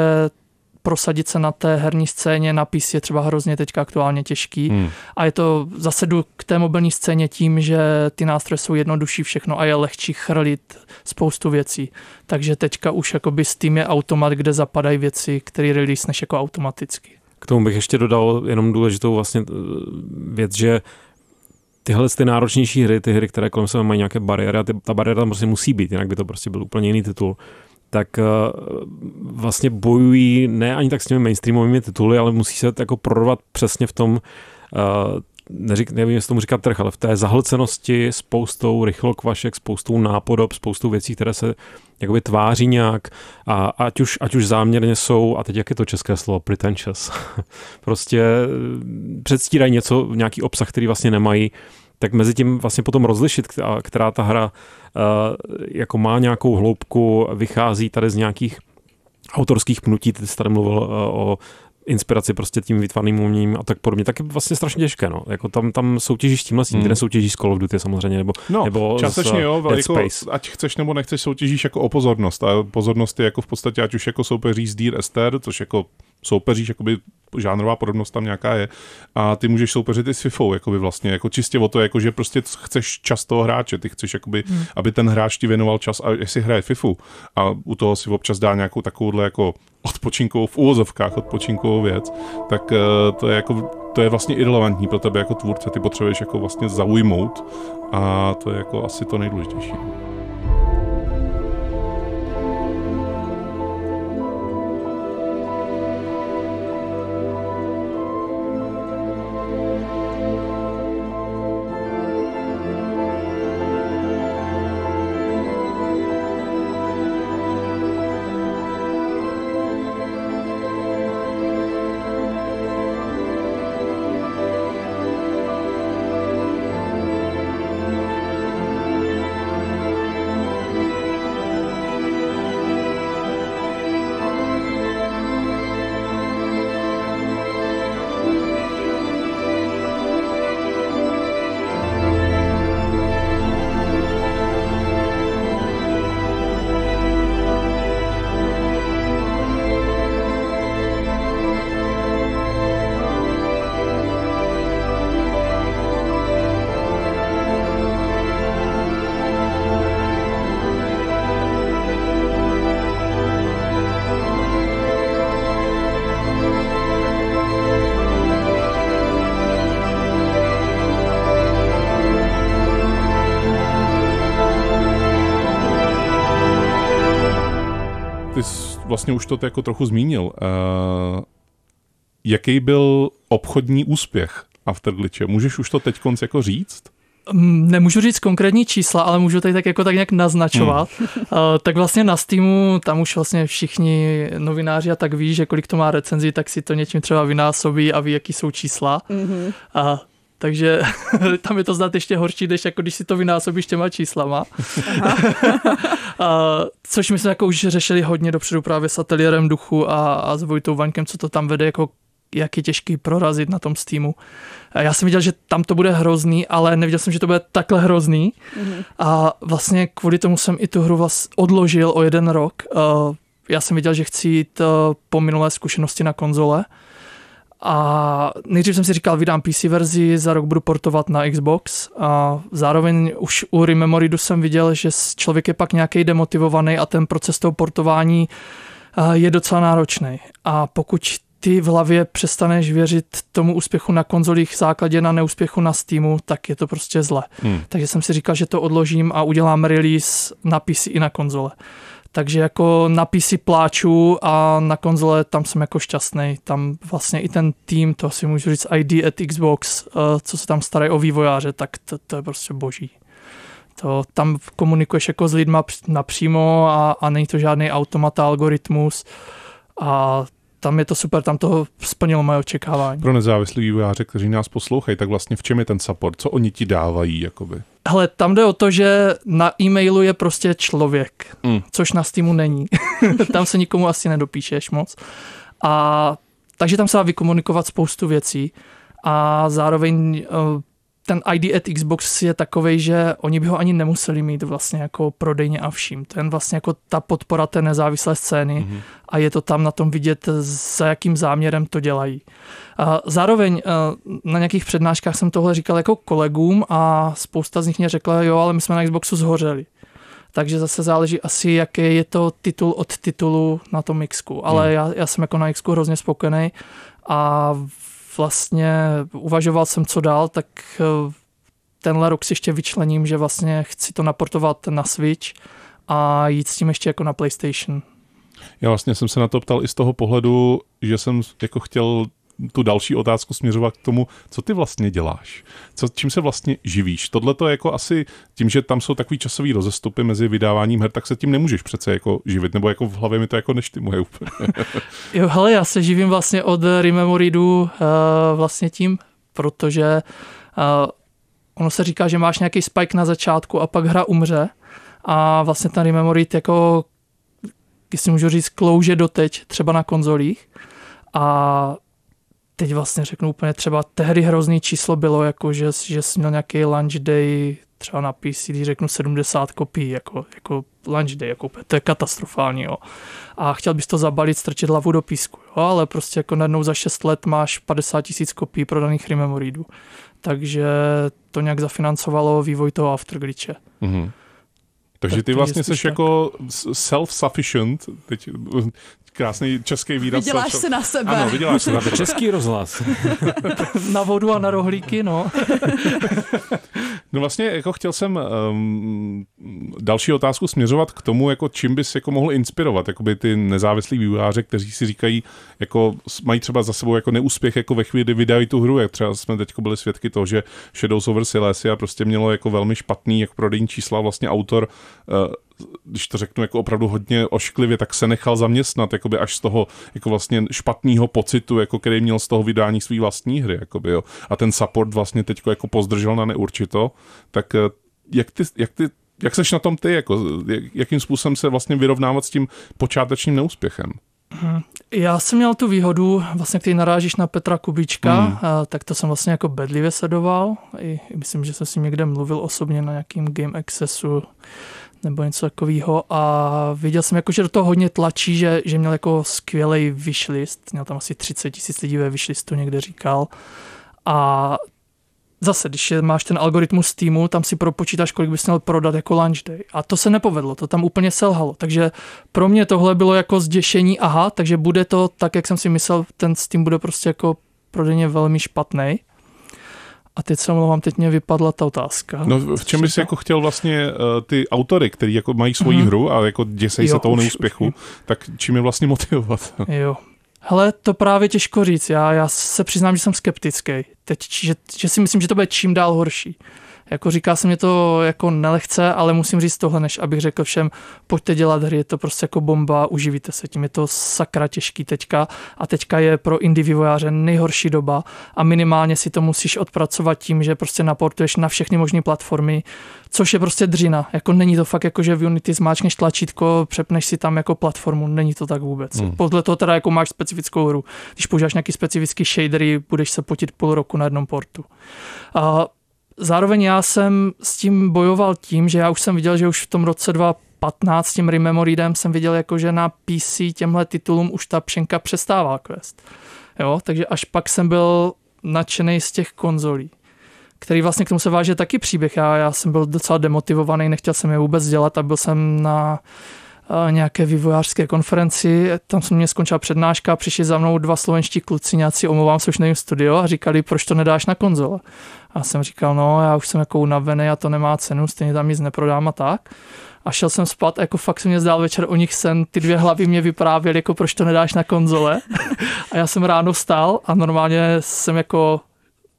[SPEAKER 7] prosadit se na té herní scéně na PC je třeba hrozně teďka aktuálně těžký.
[SPEAKER 4] Hmm.
[SPEAKER 7] A je to zase jdu k té mobilní scéně tím, že ty nástroje jsou jednodušší všechno a je lehčí chrlit spoustu věcí. Takže teďka už jakoby Steam je automat, kde zapadají věci, které release než jako automaticky.
[SPEAKER 6] K tomu bych ještě dodal jenom důležitou vlastně eh, věc, že tyhle ty náročnější hry, ty hry, které kolem sebe mají nějaké bariéry, a ty, ta bariéra tam prostě musí být, jinak by to prostě byl úplně jiný titul, tak eh, vlastně bojují ne ani tak s těmi mainstreamovými tituly, ale musí se jako prorvat přesně v tom, eh, neřík, nevím, jestli tomu říkat trh, ale v té zahlcenosti spoustou rychlokvašek, spoustou nápodob, spoustou věcí, které se jakoby tváří nějak a ať už, ať už záměrně jsou, a teď jak je to české slovo, pretentious, prostě předstírají něco, nějaký obsah, který vlastně nemají, tak mezi tím vlastně potom rozlišit, která ta hra jako má nějakou hloubku, vychází tady z nějakých autorských pnutí, ty jsi tady mluvil o inspiraci prostě tím vytvarným uměním a tak podobně, tak je vlastně strašně těžké. No. Jako tam, tam soutěžíš s tímhle, hmm. ty nesoutěžíš s Call of Duty samozřejmě, nebo,
[SPEAKER 4] no,
[SPEAKER 6] nebo
[SPEAKER 4] částečně
[SPEAKER 6] s,
[SPEAKER 4] jo,
[SPEAKER 6] Dead
[SPEAKER 4] jako,
[SPEAKER 6] Space.
[SPEAKER 4] ať chceš nebo nechceš, soutěžíš jako o pozornost. A pozornost je jako v podstatě, ať už jako soupeří s Dear Esther, což jako soupeříš, jakoby žánrová podobnost tam nějaká je. A ty můžeš soupeřit i s FIFA, jakoby vlastně, jako čistě o to, jako že prostě chceš čas toho hráče, ty chceš, jakoby, hmm. aby ten hráč ti věnoval čas a jestli hraje FIFA a u toho si občas dá nějakou takovouhle jako odpočinkovou, v úvozovkách odpočinkovou věc, tak uh, to je jako to je vlastně irrelevantní pro tebe jako tvůrce, ty potřebuješ jako vlastně zaujmout a to je jako asi to nejdůležitější. Vlastně už to jako trochu zmínil. Uh, jaký byl obchodní úspěch Afterglitche? Můžeš už to teď konc jako říct?
[SPEAKER 7] Mm, nemůžu říct konkrétní čísla, ale můžu tady tak jako tak nějak naznačovat. Hmm. Uh, tak vlastně na Steamu, tam už vlastně všichni novináři a tak ví, že kolik to má recenzí, tak si to něčím třeba vynásobí a ví, jaký jsou čísla. Mm-hmm. Uh, takže tam je to znát ještě horší, než jako když si to vynásobíš těma číslama. a, což my jsme jako už řešili hodně dopředu právě s ateliérem duchu a, a s Vojtou Vankem, co to tam vede, jako jak je těžký prorazit na tom Steamu. A já jsem viděl, že tam to bude hrozný, ale neviděl jsem, že to bude takhle hrozný. Mm-hmm. A vlastně kvůli tomu jsem i tu hru vlast odložil o jeden rok. Já jsem viděl, že chci jít po minulé zkušenosti na konzole, a nejdřív jsem si říkal, vydám PC verzi, za rok budu portovat na Xbox a zároveň už u Rememoridu jsem viděl, že člověk je pak nějaký demotivovaný a ten proces toho portování eh, je docela náročný. A pokud ty v hlavě přestaneš věřit tomu úspěchu na konzolích základě na neúspěchu na Steamu, tak je to prostě zle. Hmm. Takže jsem si říkal, že to odložím a udělám release na PC i na konzole. Takže jako na PC pláču a na konzole tam jsem jako šťastný. Tam vlastně i ten tým, to si můžu říct ID at Xbox, eh, co se tam starají o vývojáře, tak to, to je prostě boží. To, tam komunikuješ jako s lidma napřímo a, a není to žádný automat algoritmus a tam je to super, tam to splnilo moje očekávání.
[SPEAKER 4] Pro nezávislí vývojáře, kteří nás poslouchají, tak vlastně v čem je ten support? Co oni ti dávají? Jakoby?
[SPEAKER 7] Hele, tam jde o to, že na e-mailu je prostě člověk, mm. což na Steamu není. tam se nikomu asi nedopíšeš moc. A takže tam se dá vykomunikovat spoustu věcí a zároveň uh, ten ID at Xbox je takový, že oni by ho ani nemuseli mít vlastně jako prodejně a vším. To je vlastně jako ta podpora té nezávislé scény mm-hmm. a je to tam na tom vidět, za jakým záměrem to dělají. A zároveň na nějakých přednáškách jsem tohle říkal jako kolegům a spousta z nich mě řekla, jo, ale my jsme na Xboxu zhořeli. Takže zase záleží asi, jaký je to titul od titulu na tom Xku. Ale hmm. já, já jsem jako na Xku hrozně spokojený a vlastně uvažoval jsem, co dál, tak eh, tenhle rok si ještě vyčlením, že vlastně chci to naportovat na Switch a jít s tím ještě jako na PlayStation.
[SPEAKER 4] Já vlastně jsem se na to ptal i z toho pohledu, že jsem jako chtěl tu další otázku směřovat k tomu, co ty vlastně děláš, co, čím se vlastně živíš. Tohle to jako asi tím, že tam jsou takový časový rozestupy mezi vydáváním her, tak se tím nemůžeš přece jako živit, nebo jako v hlavě mi to jako neštimuje úplně.
[SPEAKER 7] jo, hele, já se živím vlastně od Rememoridu uh, vlastně tím, protože uh, ono se říká, že máš nějaký spike na začátku a pak hra umře a vlastně ten Rememorid jako jestli můžu říct, klouže doteď, třeba na konzolích. A teď vlastně řeknu úplně třeba tehdy hrozný číslo bylo, jako že, že jsi měl nějaký lunch day třeba na PC, když řeknu 70 kopií, jako, jako lunch day, jako, to je katastrofální, jo. A chtěl bys to zabalit, strčit hlavu do písku, jo, ale prostě jako najednou za 6 let máš 50 tisíc kopií prodaných Rememoridů. Takže to nějak zafinancovalo vývoj toho Afterglitche. Mm-hmm.
[SPEAKER 4] Takže ty vlastně jsi jako self-sufficient, teď krásný český výraz.
[SPEAKER 5] Vyděláš se na sebe.
[SPEAKER 4] Ano, vyděláš se na sebe.
[SPEAKER 6] Český rozhlas.
[SPEAKER 7] na vodu a na rohlíky, no.
[SPEAKER 4] no vlastně jako chtěl jsem um, další otázku směřovat k tomu, jako čím bys jako mohl inspirovat jakoby ty nezávislí vývojáře, kteří si říkají, jako mají třeba za sebou jako neúspěch jako ve chvíli, kdy vydají tu hru, jak třeba jsme teď byli svědky toho, že Shadows over Silesia prostě mělo jako velmi špatný jako prodejní čísla, vlastně autor uh, když to řeknu jako opravdu hodně ošklivě, tak se nechal zaměstnat jakoby až z toho jako vlastně špatného pocitu, jako který měl z toho vydání své vlastní hry. Jakoby, jo. A ten support vlastně teď jako pozdržel na neurčito. Tak eh, jak ty, jak ty jak seš na tom ty, jako, jak, jakým způsobem se vlastně vyrovnávat s tím počátečním neúspěchem?
[SPEAKER 7] Mhm. Já jsem měl tu výhodu, vlastně který narážíš na Petra Kubička, mm. a, tak to jsem vlastně jako bedlivě sledoval. I, myslím, že jsem s ním někde mluvil osobně na nějakým Game Accessu nebo něco takového a viděl jsem jako, že do toho hodně tlačí, že, že měl jako skvělý wishlist, měl tam asi 30 tisíc lidí ve wishlistu, někde říkal a zase, když máš ten algoritmus týmu, tam si propočítáš, kolik bys měl prodat jako lunch day. A to se nepovedlo, to tam úplně selhalo. Takže pro mě tohle bylo jako zděšení, aha, takže bude to tak, jak jsem si myslel, ten Steam bude prostě jako prodejně velmi špatný. A teď se omlouvám, teď mě vypadla ta otázka.
[SPEAKER 4] No v čem bys jako chtěl vlastně uh, ty autory, který jako mají svoji mm. hru a jako děsej jo, se toho neúspěchu, už. tak čím je vlastně motivovat?
[SPEAKER 7] Jo. Hele, to právě těžko říct. Já, já se přiznám, že jsem skeptický. Teď, že, že si myslím, že to bude čím dál horší. Jako říká se mě to jako nelehce, ale musím říct tohle, než abych řekl všem, pojďte dělat hry, je to prostě jako bomba, uživíte se tím, je to sakra těžký teďka a teďka je pro indie vývojáře nejhorší doba a minimálně si to musíš odpracovat tím, že prostě naportuješ na všechny možné platformy, což je prostě dřina. Jako není to fakt jako, že v Unity zmáčkneš tlačítko, přepneš si tam jako platformu, není to tak vůbec. Hmm. Podle toho teda jako máš specifickou hru. Když používáš nějaký specifický shadery, budeš se potit půl roku na jednom portu. A Zároveň já jsem s tím bojoval tím, že já už jsem viděl, že už v tom roce 2015 s tím Rememoridem jsem viděl, jako že na PC těmhle titulům už ta pšenka přestává quest. Jo, takže až pak jsem byl nadšený z těch konzolí který vlastně k tomu se váže taky příběh. Já, já jsem byl docela demotivovaný, nechtěl jsem je vůbec dělat a byl jsem na nějaké vývojářské konferenci, tam se mě skončila přednáška, přišli za mnou dva slovenští kluci, nějací, omlouvám se, už nevím, studio a říkali, proč to nedáš na konzole. A jsem říkal, no, já už jsem jako unavený a to nemá cenu, stejně tam nic neprodám a tak. A šel jsem spát jako fakt se mě zdál večer o nich sen, ty dvě hlavy mě vyprávěly, jako proč to nedáš na konzole. a já jsem ráno vstal a normálně jsem jako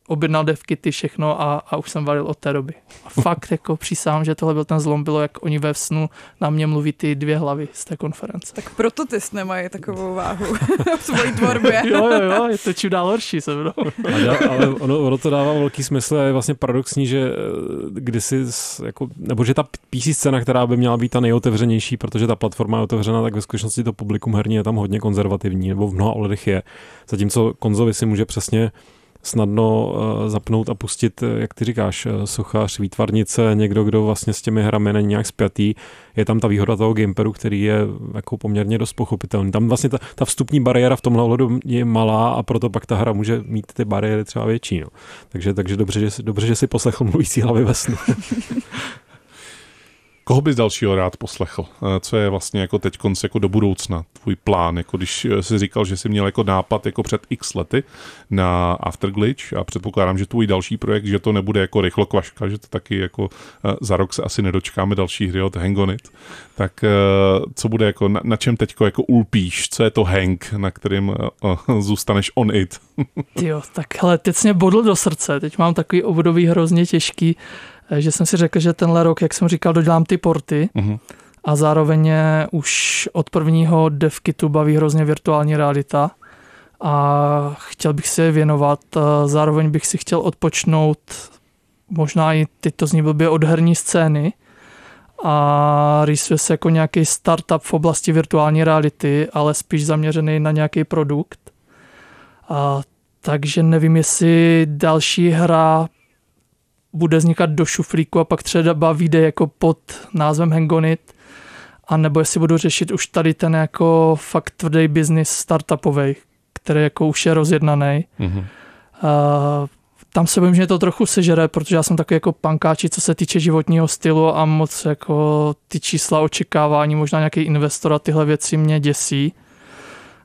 [SPEAKER 7] objednal devkity, všechno a, a už jsem varil od té doby. A fakt jako přísám, že tohle byl ten zlom, bylo jak oni ve snu na mě mluví ty dvě hlavy z té konference.
[SPEAKER 5] Tak proto ty nemají takovou váhu v tvojí tvorbě.
[SPEAKER 7] jo, jo, jo, je to čím dál horší se mnou.
[SPEAKER 6] ale, ale ono, ono, to dává velký smysl a je vlastně paradoxní, že eh, kdysi, jako, nebo že ta PC scéna, která by měla být ta nejotevřenější, protože ta platforma je otevřená, tak ve skutečnosti to publikum herní je tam hodně konzervativní, nebo v mnoha ohledech je. Zatímco konzoly si může přesně snadno eh, zapnout a pustit, eh, jak ty říkáš, eh, sochař, výtvarnice, někdo, kdo vlastně s těmi hrami není nějak spjatý. Je tam ta výhoda toho gamepadu, který je jako poměrně dost pochopitelný. Tam vlastně ta, ta vstupní bariéra v tomhle ohledu je malá a proto pak ta hra může mít ty bariéry třeba větší. No. Takže, takže dobře, že, dobře, že si poslechl mluvící hlavy ve snu.
[SPEAKER 4] Koho bys dalšího rád poslechl? Eh, Co je vlastně jako teď konc jako do budoucna tvůj plán? Jako když eh, jsi říkal, že jsi měl jako nápad jako před x lety na Afterglitch a předpokládám, že tvůj další projekt, že to nebude jako rychlokvaška, že to taky jako eh, za rok se asi nedočkáme další hry od Hang on It. Tak co bude jako, na, na čem teď jako ulpíš? Co je to Hang, na kterým zůstaneš on it?
[SPEAKER 7] jo, tak hele, teď mě bodl do srdce. Teď mám takový období hrozně těžký že jsem si řekl, že tenhle rok, jak jsem říkal, dodělám ty porty uh-huh. a zároveň už od prvního devkitu baví hrozně virtuální realita a chtěl bych se je věnovat. Zároveň bych si chtěl odpočnout možná i teď to zní blbě od herní scény a rýsuje se jako nějaký startup v oblasti virtuální reality, ale spíš zaměřený na nějaký produkt. A, takže nevím, jestli další hra bude vznikat do šuflíku a pak třeba vyjde jako pod názvem Hangonit, a nebo jestli budu řešit už tady ten jako fakt tvrdý biznis startupový, který jako už je rozjednaný. Mm-hmm. Uh, tam se bojím, že to trochu sežere, protože já jsem takový jako pankáči, co se týče životního stylu a moc jako ty čísla očekávání, možná nějaký investor a tyhle věci mě děsí.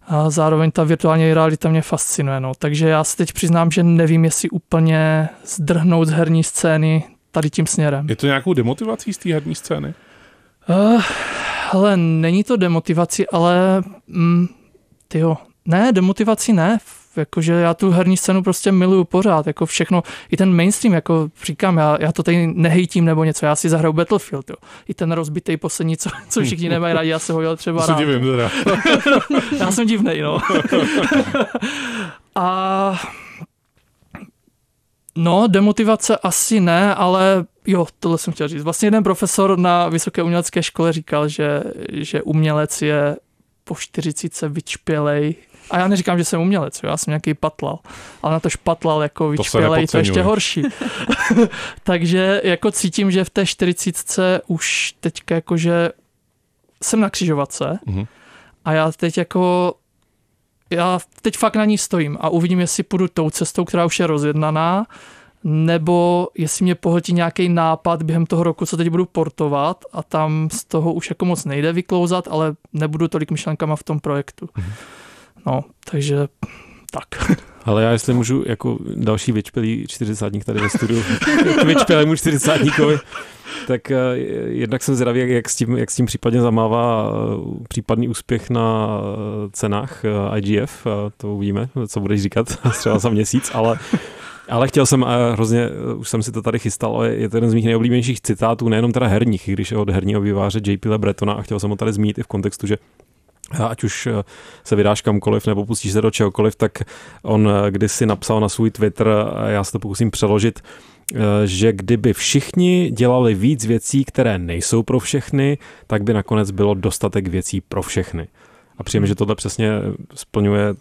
[SPEAKER 7] A zároveň ta virtuální realita mě fascinuje. No. Takže já se teď přiznám, že nevím, jestli úplně zdrhnout z herní scény tady tím směrem.
[SPEAKER 4] Je to nějakou demotivací z té herní scény?
[SPEAKER 7] Uh, hele, není to demotivací, ale mm, tyjo, ne, demotivací ne jakože já tu herní scénu prostě miluju pořád, jako všechno, i ten mainstream, jako říkám, já, já to tady nehejtím nebo něco, já si zahraju Battlefield, jo. I ten rozbitý poslední, co, co všichni nemají rádi, já se ho třeba
[SPEAKER 4] rád. divím teda.
[SPEAKER 7] já jsem divnej, no. A No, demotivace asi ne, ale jo, tohle jsem chtěl říct. Vlastně jeden profesor na Vysoké umělecké škole říkal, že, že umělec je po 40 vyčpělej a já neříkám, že jsem umělec, já jsem nějaký patlal, ale na to špatlal jako vyčpělej, to, to ještě horší. Takže jako cítím, že v té 40 už teďka jakože jsem na křižovatce mm-hmm. a já teď jako já teď fakt na ní stojím a uvidím, jestli půjdu tou cestou, která už je rozjednaná, nebo jestli mě pohltí nějaký nápad během toho roku, co teď budu portovat a tam z toho už jako moc nejde vyklouzat, ale nebudu tolik myšlenkama v tom projektu. Mm-hmm. No, takže tak.
[SPEAKER 6] Ale já jestli můžu jako další vyčpělý čtyřicátník tady ve studiu, vyčpělému čtyřicátníkovi, tak uh, jednak jsem zvědavý, jak, jak, s tím, jak s tím případně zamává uh, případný úspěch na uh, cenách IGF, to uvidíme, co budeš říkat třeba za měsíc, ale ale chtěl jsem, a hrozně, už jsem si to tady chystal, ale je to jeden z mých nejoblíbenějších citátů, nejenom teda herních, když je od herního výváře JP Lebretona a chtěl jsem ho tady zmínit i v kontextu, že ať už eh, se vydáš kamkoliv nebo pustíš se do čehokoliv, tak on eh, kdysi napsal na svůj Twitter, a já se to pokusím přeložit, eh, že kdyby všichni dělali víc věcí, které nejsou pro všechny, tak by nakonec bylo dostatek věcí pro všechny. A přijeme, že tohle přesně splňuje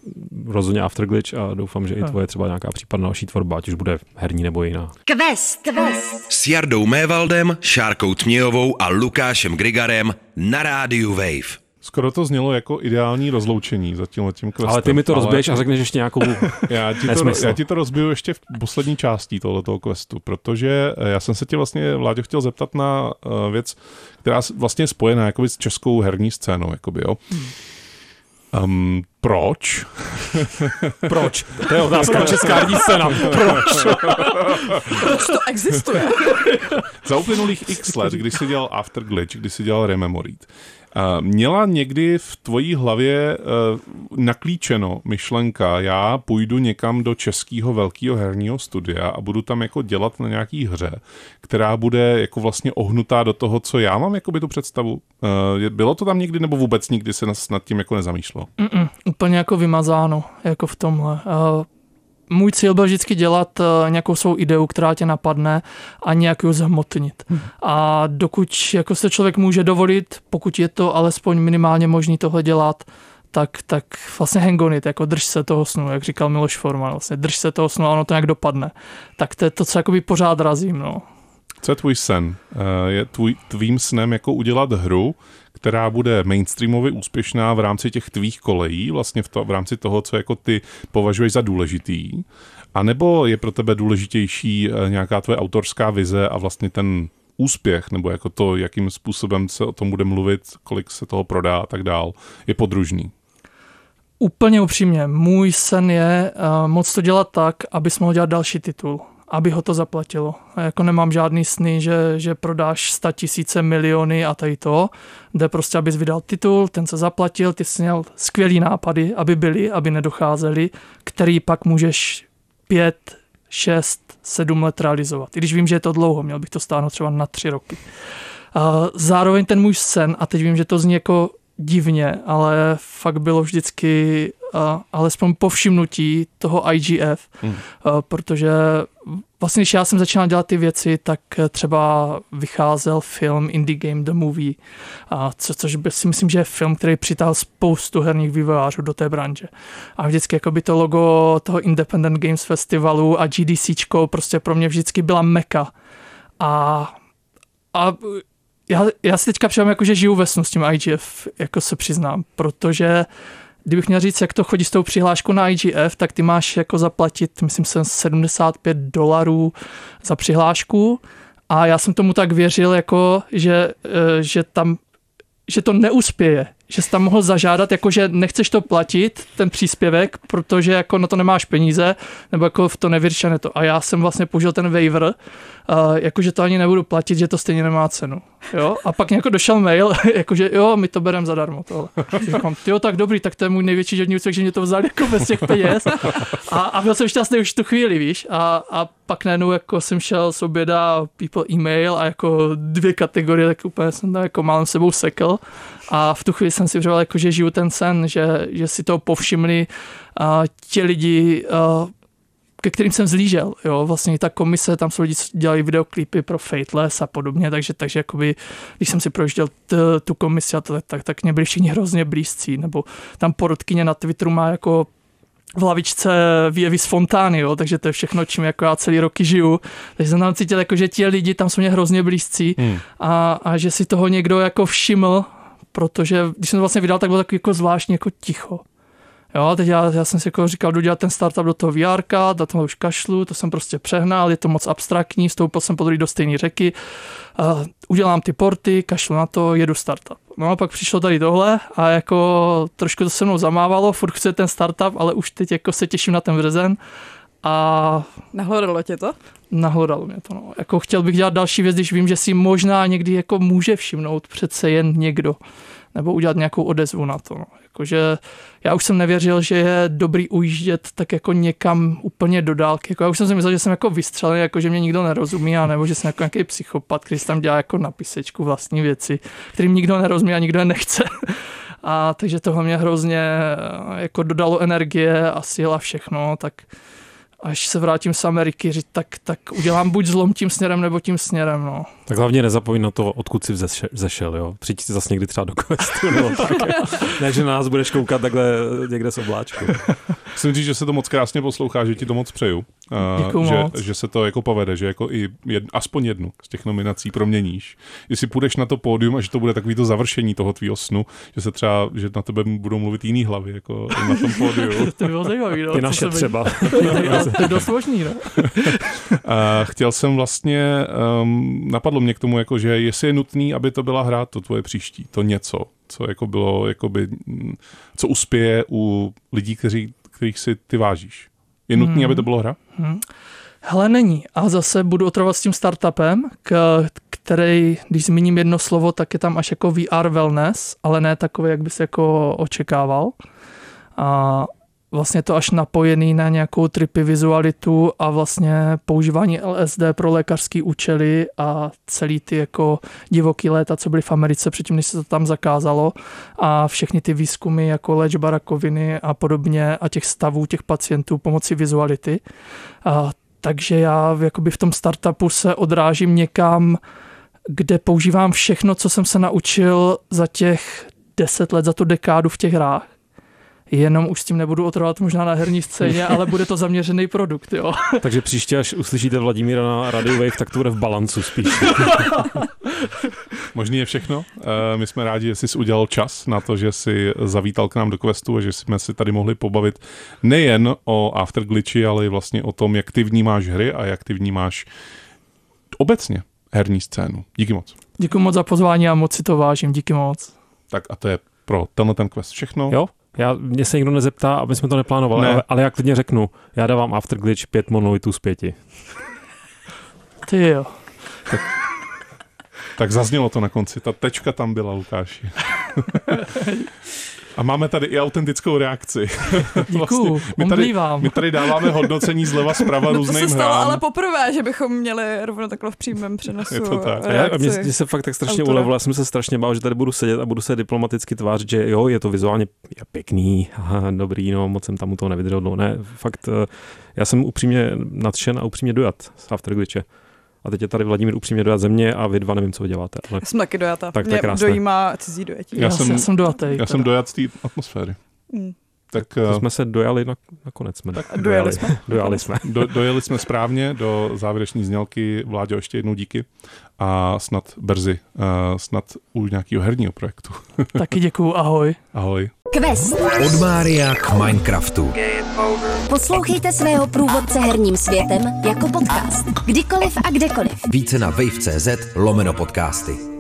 [SPEAKER 6] rozhodně Afterglitch a doufám, že i tvoje třeba nějaká případná další tvorba, ať už bude herní nebo jiná. Quest,
[SPEAKER 3] quest. S Jardou Mévaldem, Šárkou Tmějovou a Lukášem Grigarem na rádiu Wave.
[SPEAKER 4] Skoro to znělo jako ideální rozloučení za tím letím questem.
[SPEAKER 6] Ale ty mi to ale... rozbiješ a řekneš ještě nějakou
[SPEAKER 4] já, ti to, já ti to rozbiju ještě v poslední části tohoto questu, protože eh, já jsem se tě vlastně, Vláďo, chtěl zeptat na uh, věc, která vlastně je spojená jakoby, s českou herní scénou. Jakoby, jo. Um, proč?
[SPEAKER 6] proč? To je otázka česká herní scéna. Proč?
[SPEAKER 5] proč to existuje?
[SPEAKER 4] Za uplynulých x let, když jsi dělal Afterglitch, když jsi dělal Rememoried, Měla někdy v tvojí hlavě uh, naklíčeno myšlenka, já půjdu někam do českého velkého herního studia a budu tam jako dělat na nějaký hře, která bude jako vlastně ohnutá do toho, co já mám jako by tu představu. Uh, bylo to tam někdy nebo vůbec nikdy se nad tím jako nezamýšlelo?
[SPEAKER 7] Mm-mm, úplně jako vymazáno, jako v tomhle. Můj cíl byl vždycky dělat uh, nějakou svou ideu, která tě napadne a nějak ji zhmotnit. Hmm. A dokud jako se člověk může dovolit, pokud je to alespoň minimálně možný tohle dělat, tak, tak vlastně hangonit, jako drž se toho snu, jak říkal Miloš Forman, vlastně drž se toho snu a ono to nějak dopadne. Tak to je to, co jakoby pořád razím, no.
[SPEAKER 4] Co je tvůj sen? Eh, je tvůj, tvým snem jako udělat hru, která bude mainstreamově úspěšná v rámci těch tvých kolejí, vlastně v, to, v rámci toho, co jako ty považuješ za důležitý, a nebo je pro tebe důležitější eh, nějaká tvoje autorská vize a vlastně ten úspěch, nebo jako to, jakým způsobem se o tom bude mluvit, kolik se toho prodá a tak dál, je podružný?
[SPEAKER 7] Úplně upřímně, můj sen je uh, moc to dělat tak, abys mohl dělat další titul, aby ho to zaplatilo. A jako nemám žádný sny, že, že prodáš sta tisíce miliony a tady to, jde prostě, abys vydal titul, ten se zaplatil, ty jsi měl skvělý nápady, aby byly, aby nedocházely, který pak můžeš pět, šest, sedm let realizovat. I když vím, že je to dlouho, měl bych to stáhnout třeba na tři roky. A zároveň ten můj sen, a teď vím, že to zní jako divně, ale fakt bylo vždycky alespoň povšimnutí toho IGF, hmm. uh, protože vlastně, když já jsem začal dělat ty věci, tak třeba vycházel film Indie Game The Movie, a co, což by si myslím, že je film, který přitáhl spoustu herních vývojářů do té branže. A vždycky jako by to logo toho Independent Games Festivalu a GDCčko prostě pro mě vždycky byla meka. A, a já, já si teďka přijám, jako, že žiju ve snu s tím IGF, jako se přiznám, protože kdybych měl říct, jak to chodí s tou přihláškou na IGF, tak ty máš jako zaplatit, myslím jsem, 75 dolarů za přihlášku. A já jsem tomu tak věřil, jako, že, eh, že tam že to neuspěje, že jsi tam mohl zažádat, jako že nechceš to platit, ten příspěvek, protože jako na to nemáš peníze, nebo jako v to nevěříš a to. A já jsem vlastně použil ten waiver, uh, jako že to ani nebudu platit, že to stejně nemá cenu. Jo? A pak jako došel mail, jakože jo, my to bereme zadarmo. Říkám, jo, tak dobrý, tak to je můj největší životní úspěch, že mě to vzali jako bez těch peněz. A, a byl jsem šťastný už tu chvíli, víš. A, a pak najednou jako jsem šel z oběda people e-mail a jako dvě kategorie, tak úplně jsem tam jako málem sebou sekl. A v tu chvíli jsem si vřel, jako, že žiju ten sen, že, že si to povšimli a ti lidi, a, ke kterým jsem zlížel. Jo? Vlastně ta komise, tam jsou lidi, co dělají videoklipy pro Fateless a podobně, takže, takže jakoby, když jsem si projížděl t, tu komisi, a to, tak, tak mě byli všichni hrozně blízcí, nebo tam porodkyně na Twitteru má jako v lavičce výjevy z fontány, jo, takže to je všechno, čím jako já celý roky žiju. Takže jsem tam cítil, jako, že ti lidi tam jsou mě hrozně blízcí hmm. a, a, že si toho někdo jako všiml, protože když jsem to vlastně vydal, tak bylo takový jako zvláštní jako ticho. Jo, teď já, já jsem si jako říkal, jdu dělat ten startup do toho VR, do toho už kašlu, to jsem prostě přehnal, je to moc abstraktní, vstoupil jsem po do stejné řeky, uh, udělám ty porty, kašlu na to, jedu startup. No a pak přišlo tady tohle a jako trošku to se mnou zamávalo, furt chce ten startup, ale už teď jako se těším na ten březen. A...
[SPEAKER 5] Nahlodalo tě to?
[SPEAKER 7] Nahlodalo mě to, no. Jako chtěl bych dělat další věc, když vím, že si možná někdy jako může všimnout přece jen někdo nebo udělat nějakou odezvu na to. No. Jakože já už jsem nevěřil, že je dobrý ujíždět tak jako někam úplně do dálky. Jako já už jsem si myslel, že jsem jako vystřelený, jako že mě nikdo nerozumí, a nebo že jsem jako nějaký psychopat, který tam dělá jako na písečku vlastní věci, kterým nikdo nerozumí a nikdo je nechce. A takže tohle mě hrozně eh, jako dodalo energie a síla všechno, tak až se vrátím z Ameriky, říct, tak, tak udělám buď zlom tím směrem, nebo tím směrem. No.
[SPEAKER 6] Tak hlavně nezapomeň na to, odkud jsi vzešel. Jo? Přijď si zase někdy třeba do questu. Nebo tak, ne, že na nás budeš koukat takhle někde z obláčku.
[SPEAKER 4] Musím říct, že se to moc krásně poslouchá, že ti to moc přeju. Uh, že, moc. že, se to jako povede, že jako i jed, aspoň jednu z těch nominací proměníš. Jestli půjdeš na to pódium a že to bude takový to završení toho tvýho snu, že se třeba, že na tebe budou mluvit jiný hlavy, jako na tom pódiu.
[SPEAKER 7] to bylo zajímavé. No,
[SPEAKER 6] Ty naše třeba.
[SPEAKER 7] to je dost možný, no.
[SPEAKER 4] a chtěl jsem vlastně, um, napadlo mě k tomu, jako, že jestli je nutný, aby to byla hra, to tvoje příští, to něco, co jako bylo, jakoby, co uspěje u lidí, kteří, kterých si ty vážíš. Je nutný, hmm. aby to bylo hra? Hmm.
[SPEAKER 7] Hele, není. A zase budu otrovat s tím startupem, k, který, když zmíním jedno slovo, tak je tam až jako VR wellness, ale ne takový, jak bys jako očekával. A vlastně to až napojený na nějakou tripy vizualitu a vlastně používání LSD pro lékařské účely a celý ty jako divoký léta, co byly v Americe předtím, než se to tam zakázalo a všechny ty výzkumy jako léčba rakoviny a podobně a těch stavů těch pacientů pomocí vizuality. A, takže já jakoby v tom startupu se odrážím někam, kde používám všechno, co jsem se naučil za těch deset let, za tu dekádu v těch hrách jenom už s tím nebudu otrovat možná na herní scéně, ale bude to zaměřený produkt, jo.
[SPEAKER 6] Takže příště, až uslyšíte Vladimíra na Radio Wave, tak to bude v balancu spíš.
[SPEAKER 4] Možný je všechno. Eh, my jsme rádi, že jsi udělal čas na to, že jsi zavítal k nám do Questu a že jsme si tady mohli pobavit nejen o Afterglitchi, ale i vlastně o tom, jak ty vnímáš hry a jak ty vnímáš obecně herní scénu. Díky moc.
[SPEAKER 7] Děkuji moc za pozvání a moc si to vážím, díky moc.
[SPEAKER 4] Tak a to je pro tenhle ten quest všechno.
[SPEAKER 6] Jo? Já, mě se nikdo nezeptá, aby jsme to neplánovali,
[SPEAKER 4] Ne.
[SPEAKER 6] ale, ale já klidně řeknu, já dávám Afterglitch 5 monolitů z 5.
[SPEAKER 7] Ty jo.
[SPEAKER 4] Tak zaznělo to na konci. Ta tečka tam byla, Lukáši. A máme tady i autentickou reakci.
[SPEAKER 7] Děkuju,
[SPEAKER 4] my, tady, my tady dáváme hodnocení zleva zprava
[SPEAKER 5] No to
[SPEAKER 4] různým
[SPEAKER 5] se stalo
[SPEAKER 4] hrám.
[SPEAKER 5] ale poprvé, že bychom měli rovno takhle v přímém přenosu
[SPEAKER 4] Je to tak.
[SPEAKER 6] A já, a mě, mě se fakt tak strašně
[SPEAKER 5] autora.
[SPEAKER 6] ulevilo, já jsem se strašně bál, že tady budu sedět a budu se diplomaticky tvářit, že jo, je to vizuálně je pěkný, aha, dobrý, no, moc jsem tam u toho nevydržel dlouho. Ne, fakt, eh, já jsem upřímně nadšen a upřímně dojat z Afterglitche. A teď je tady Vladimír upřímně dojat ze mě a vy dva nevím, co vy děláte. Ale
[SPEAKER 5] Já jsem taky dojata.
[SPEAKER 6] Tak je
[SPEAKER 5] Mě
[SPEAKER 6] krásné.
[SPEAKER 5] dojímá cizí dojetí.
[SPEAKER 4] Já
[SPEAKER 7] Já,
[SPEAKER 4] jsem-
[SPEAKER 7] jsem, já jsem dojatej.
[SPEAKER 4] Já jsem dojat z té atmosféry.
[SPEAKER 5] Mm.
[SPEAKER 4] Tak
[SPEAKER 6] to
[SPEAKER 4] eh,
[SPEAKER 6] jsme se dojali na, nakonec. Jsme
[SPEAKER 5] A dojeli jsme.
[SPEAKER 6] Dojali jsme.
[SPEAKER 4] do, dojeli jsme správně do závěrečné znělky. Vládě ještě jednou díky. A snad brzy, uh, snad u nějakého herního projektu.
[SPEAKER 7] Taky děkuju, ahoj.
[SPEAKER 4] Ahoj.
[SPEAKER 2] Quest.
[SPEAKER 1] Od Mária k Minecraftu.
[SPEAKER 2] Poslouchejte svého průvodce herním světem jako podcast. Kdykoliv a kdekoliv.
[SPEAKER 1] Více na wave.cz lomeno podcasty.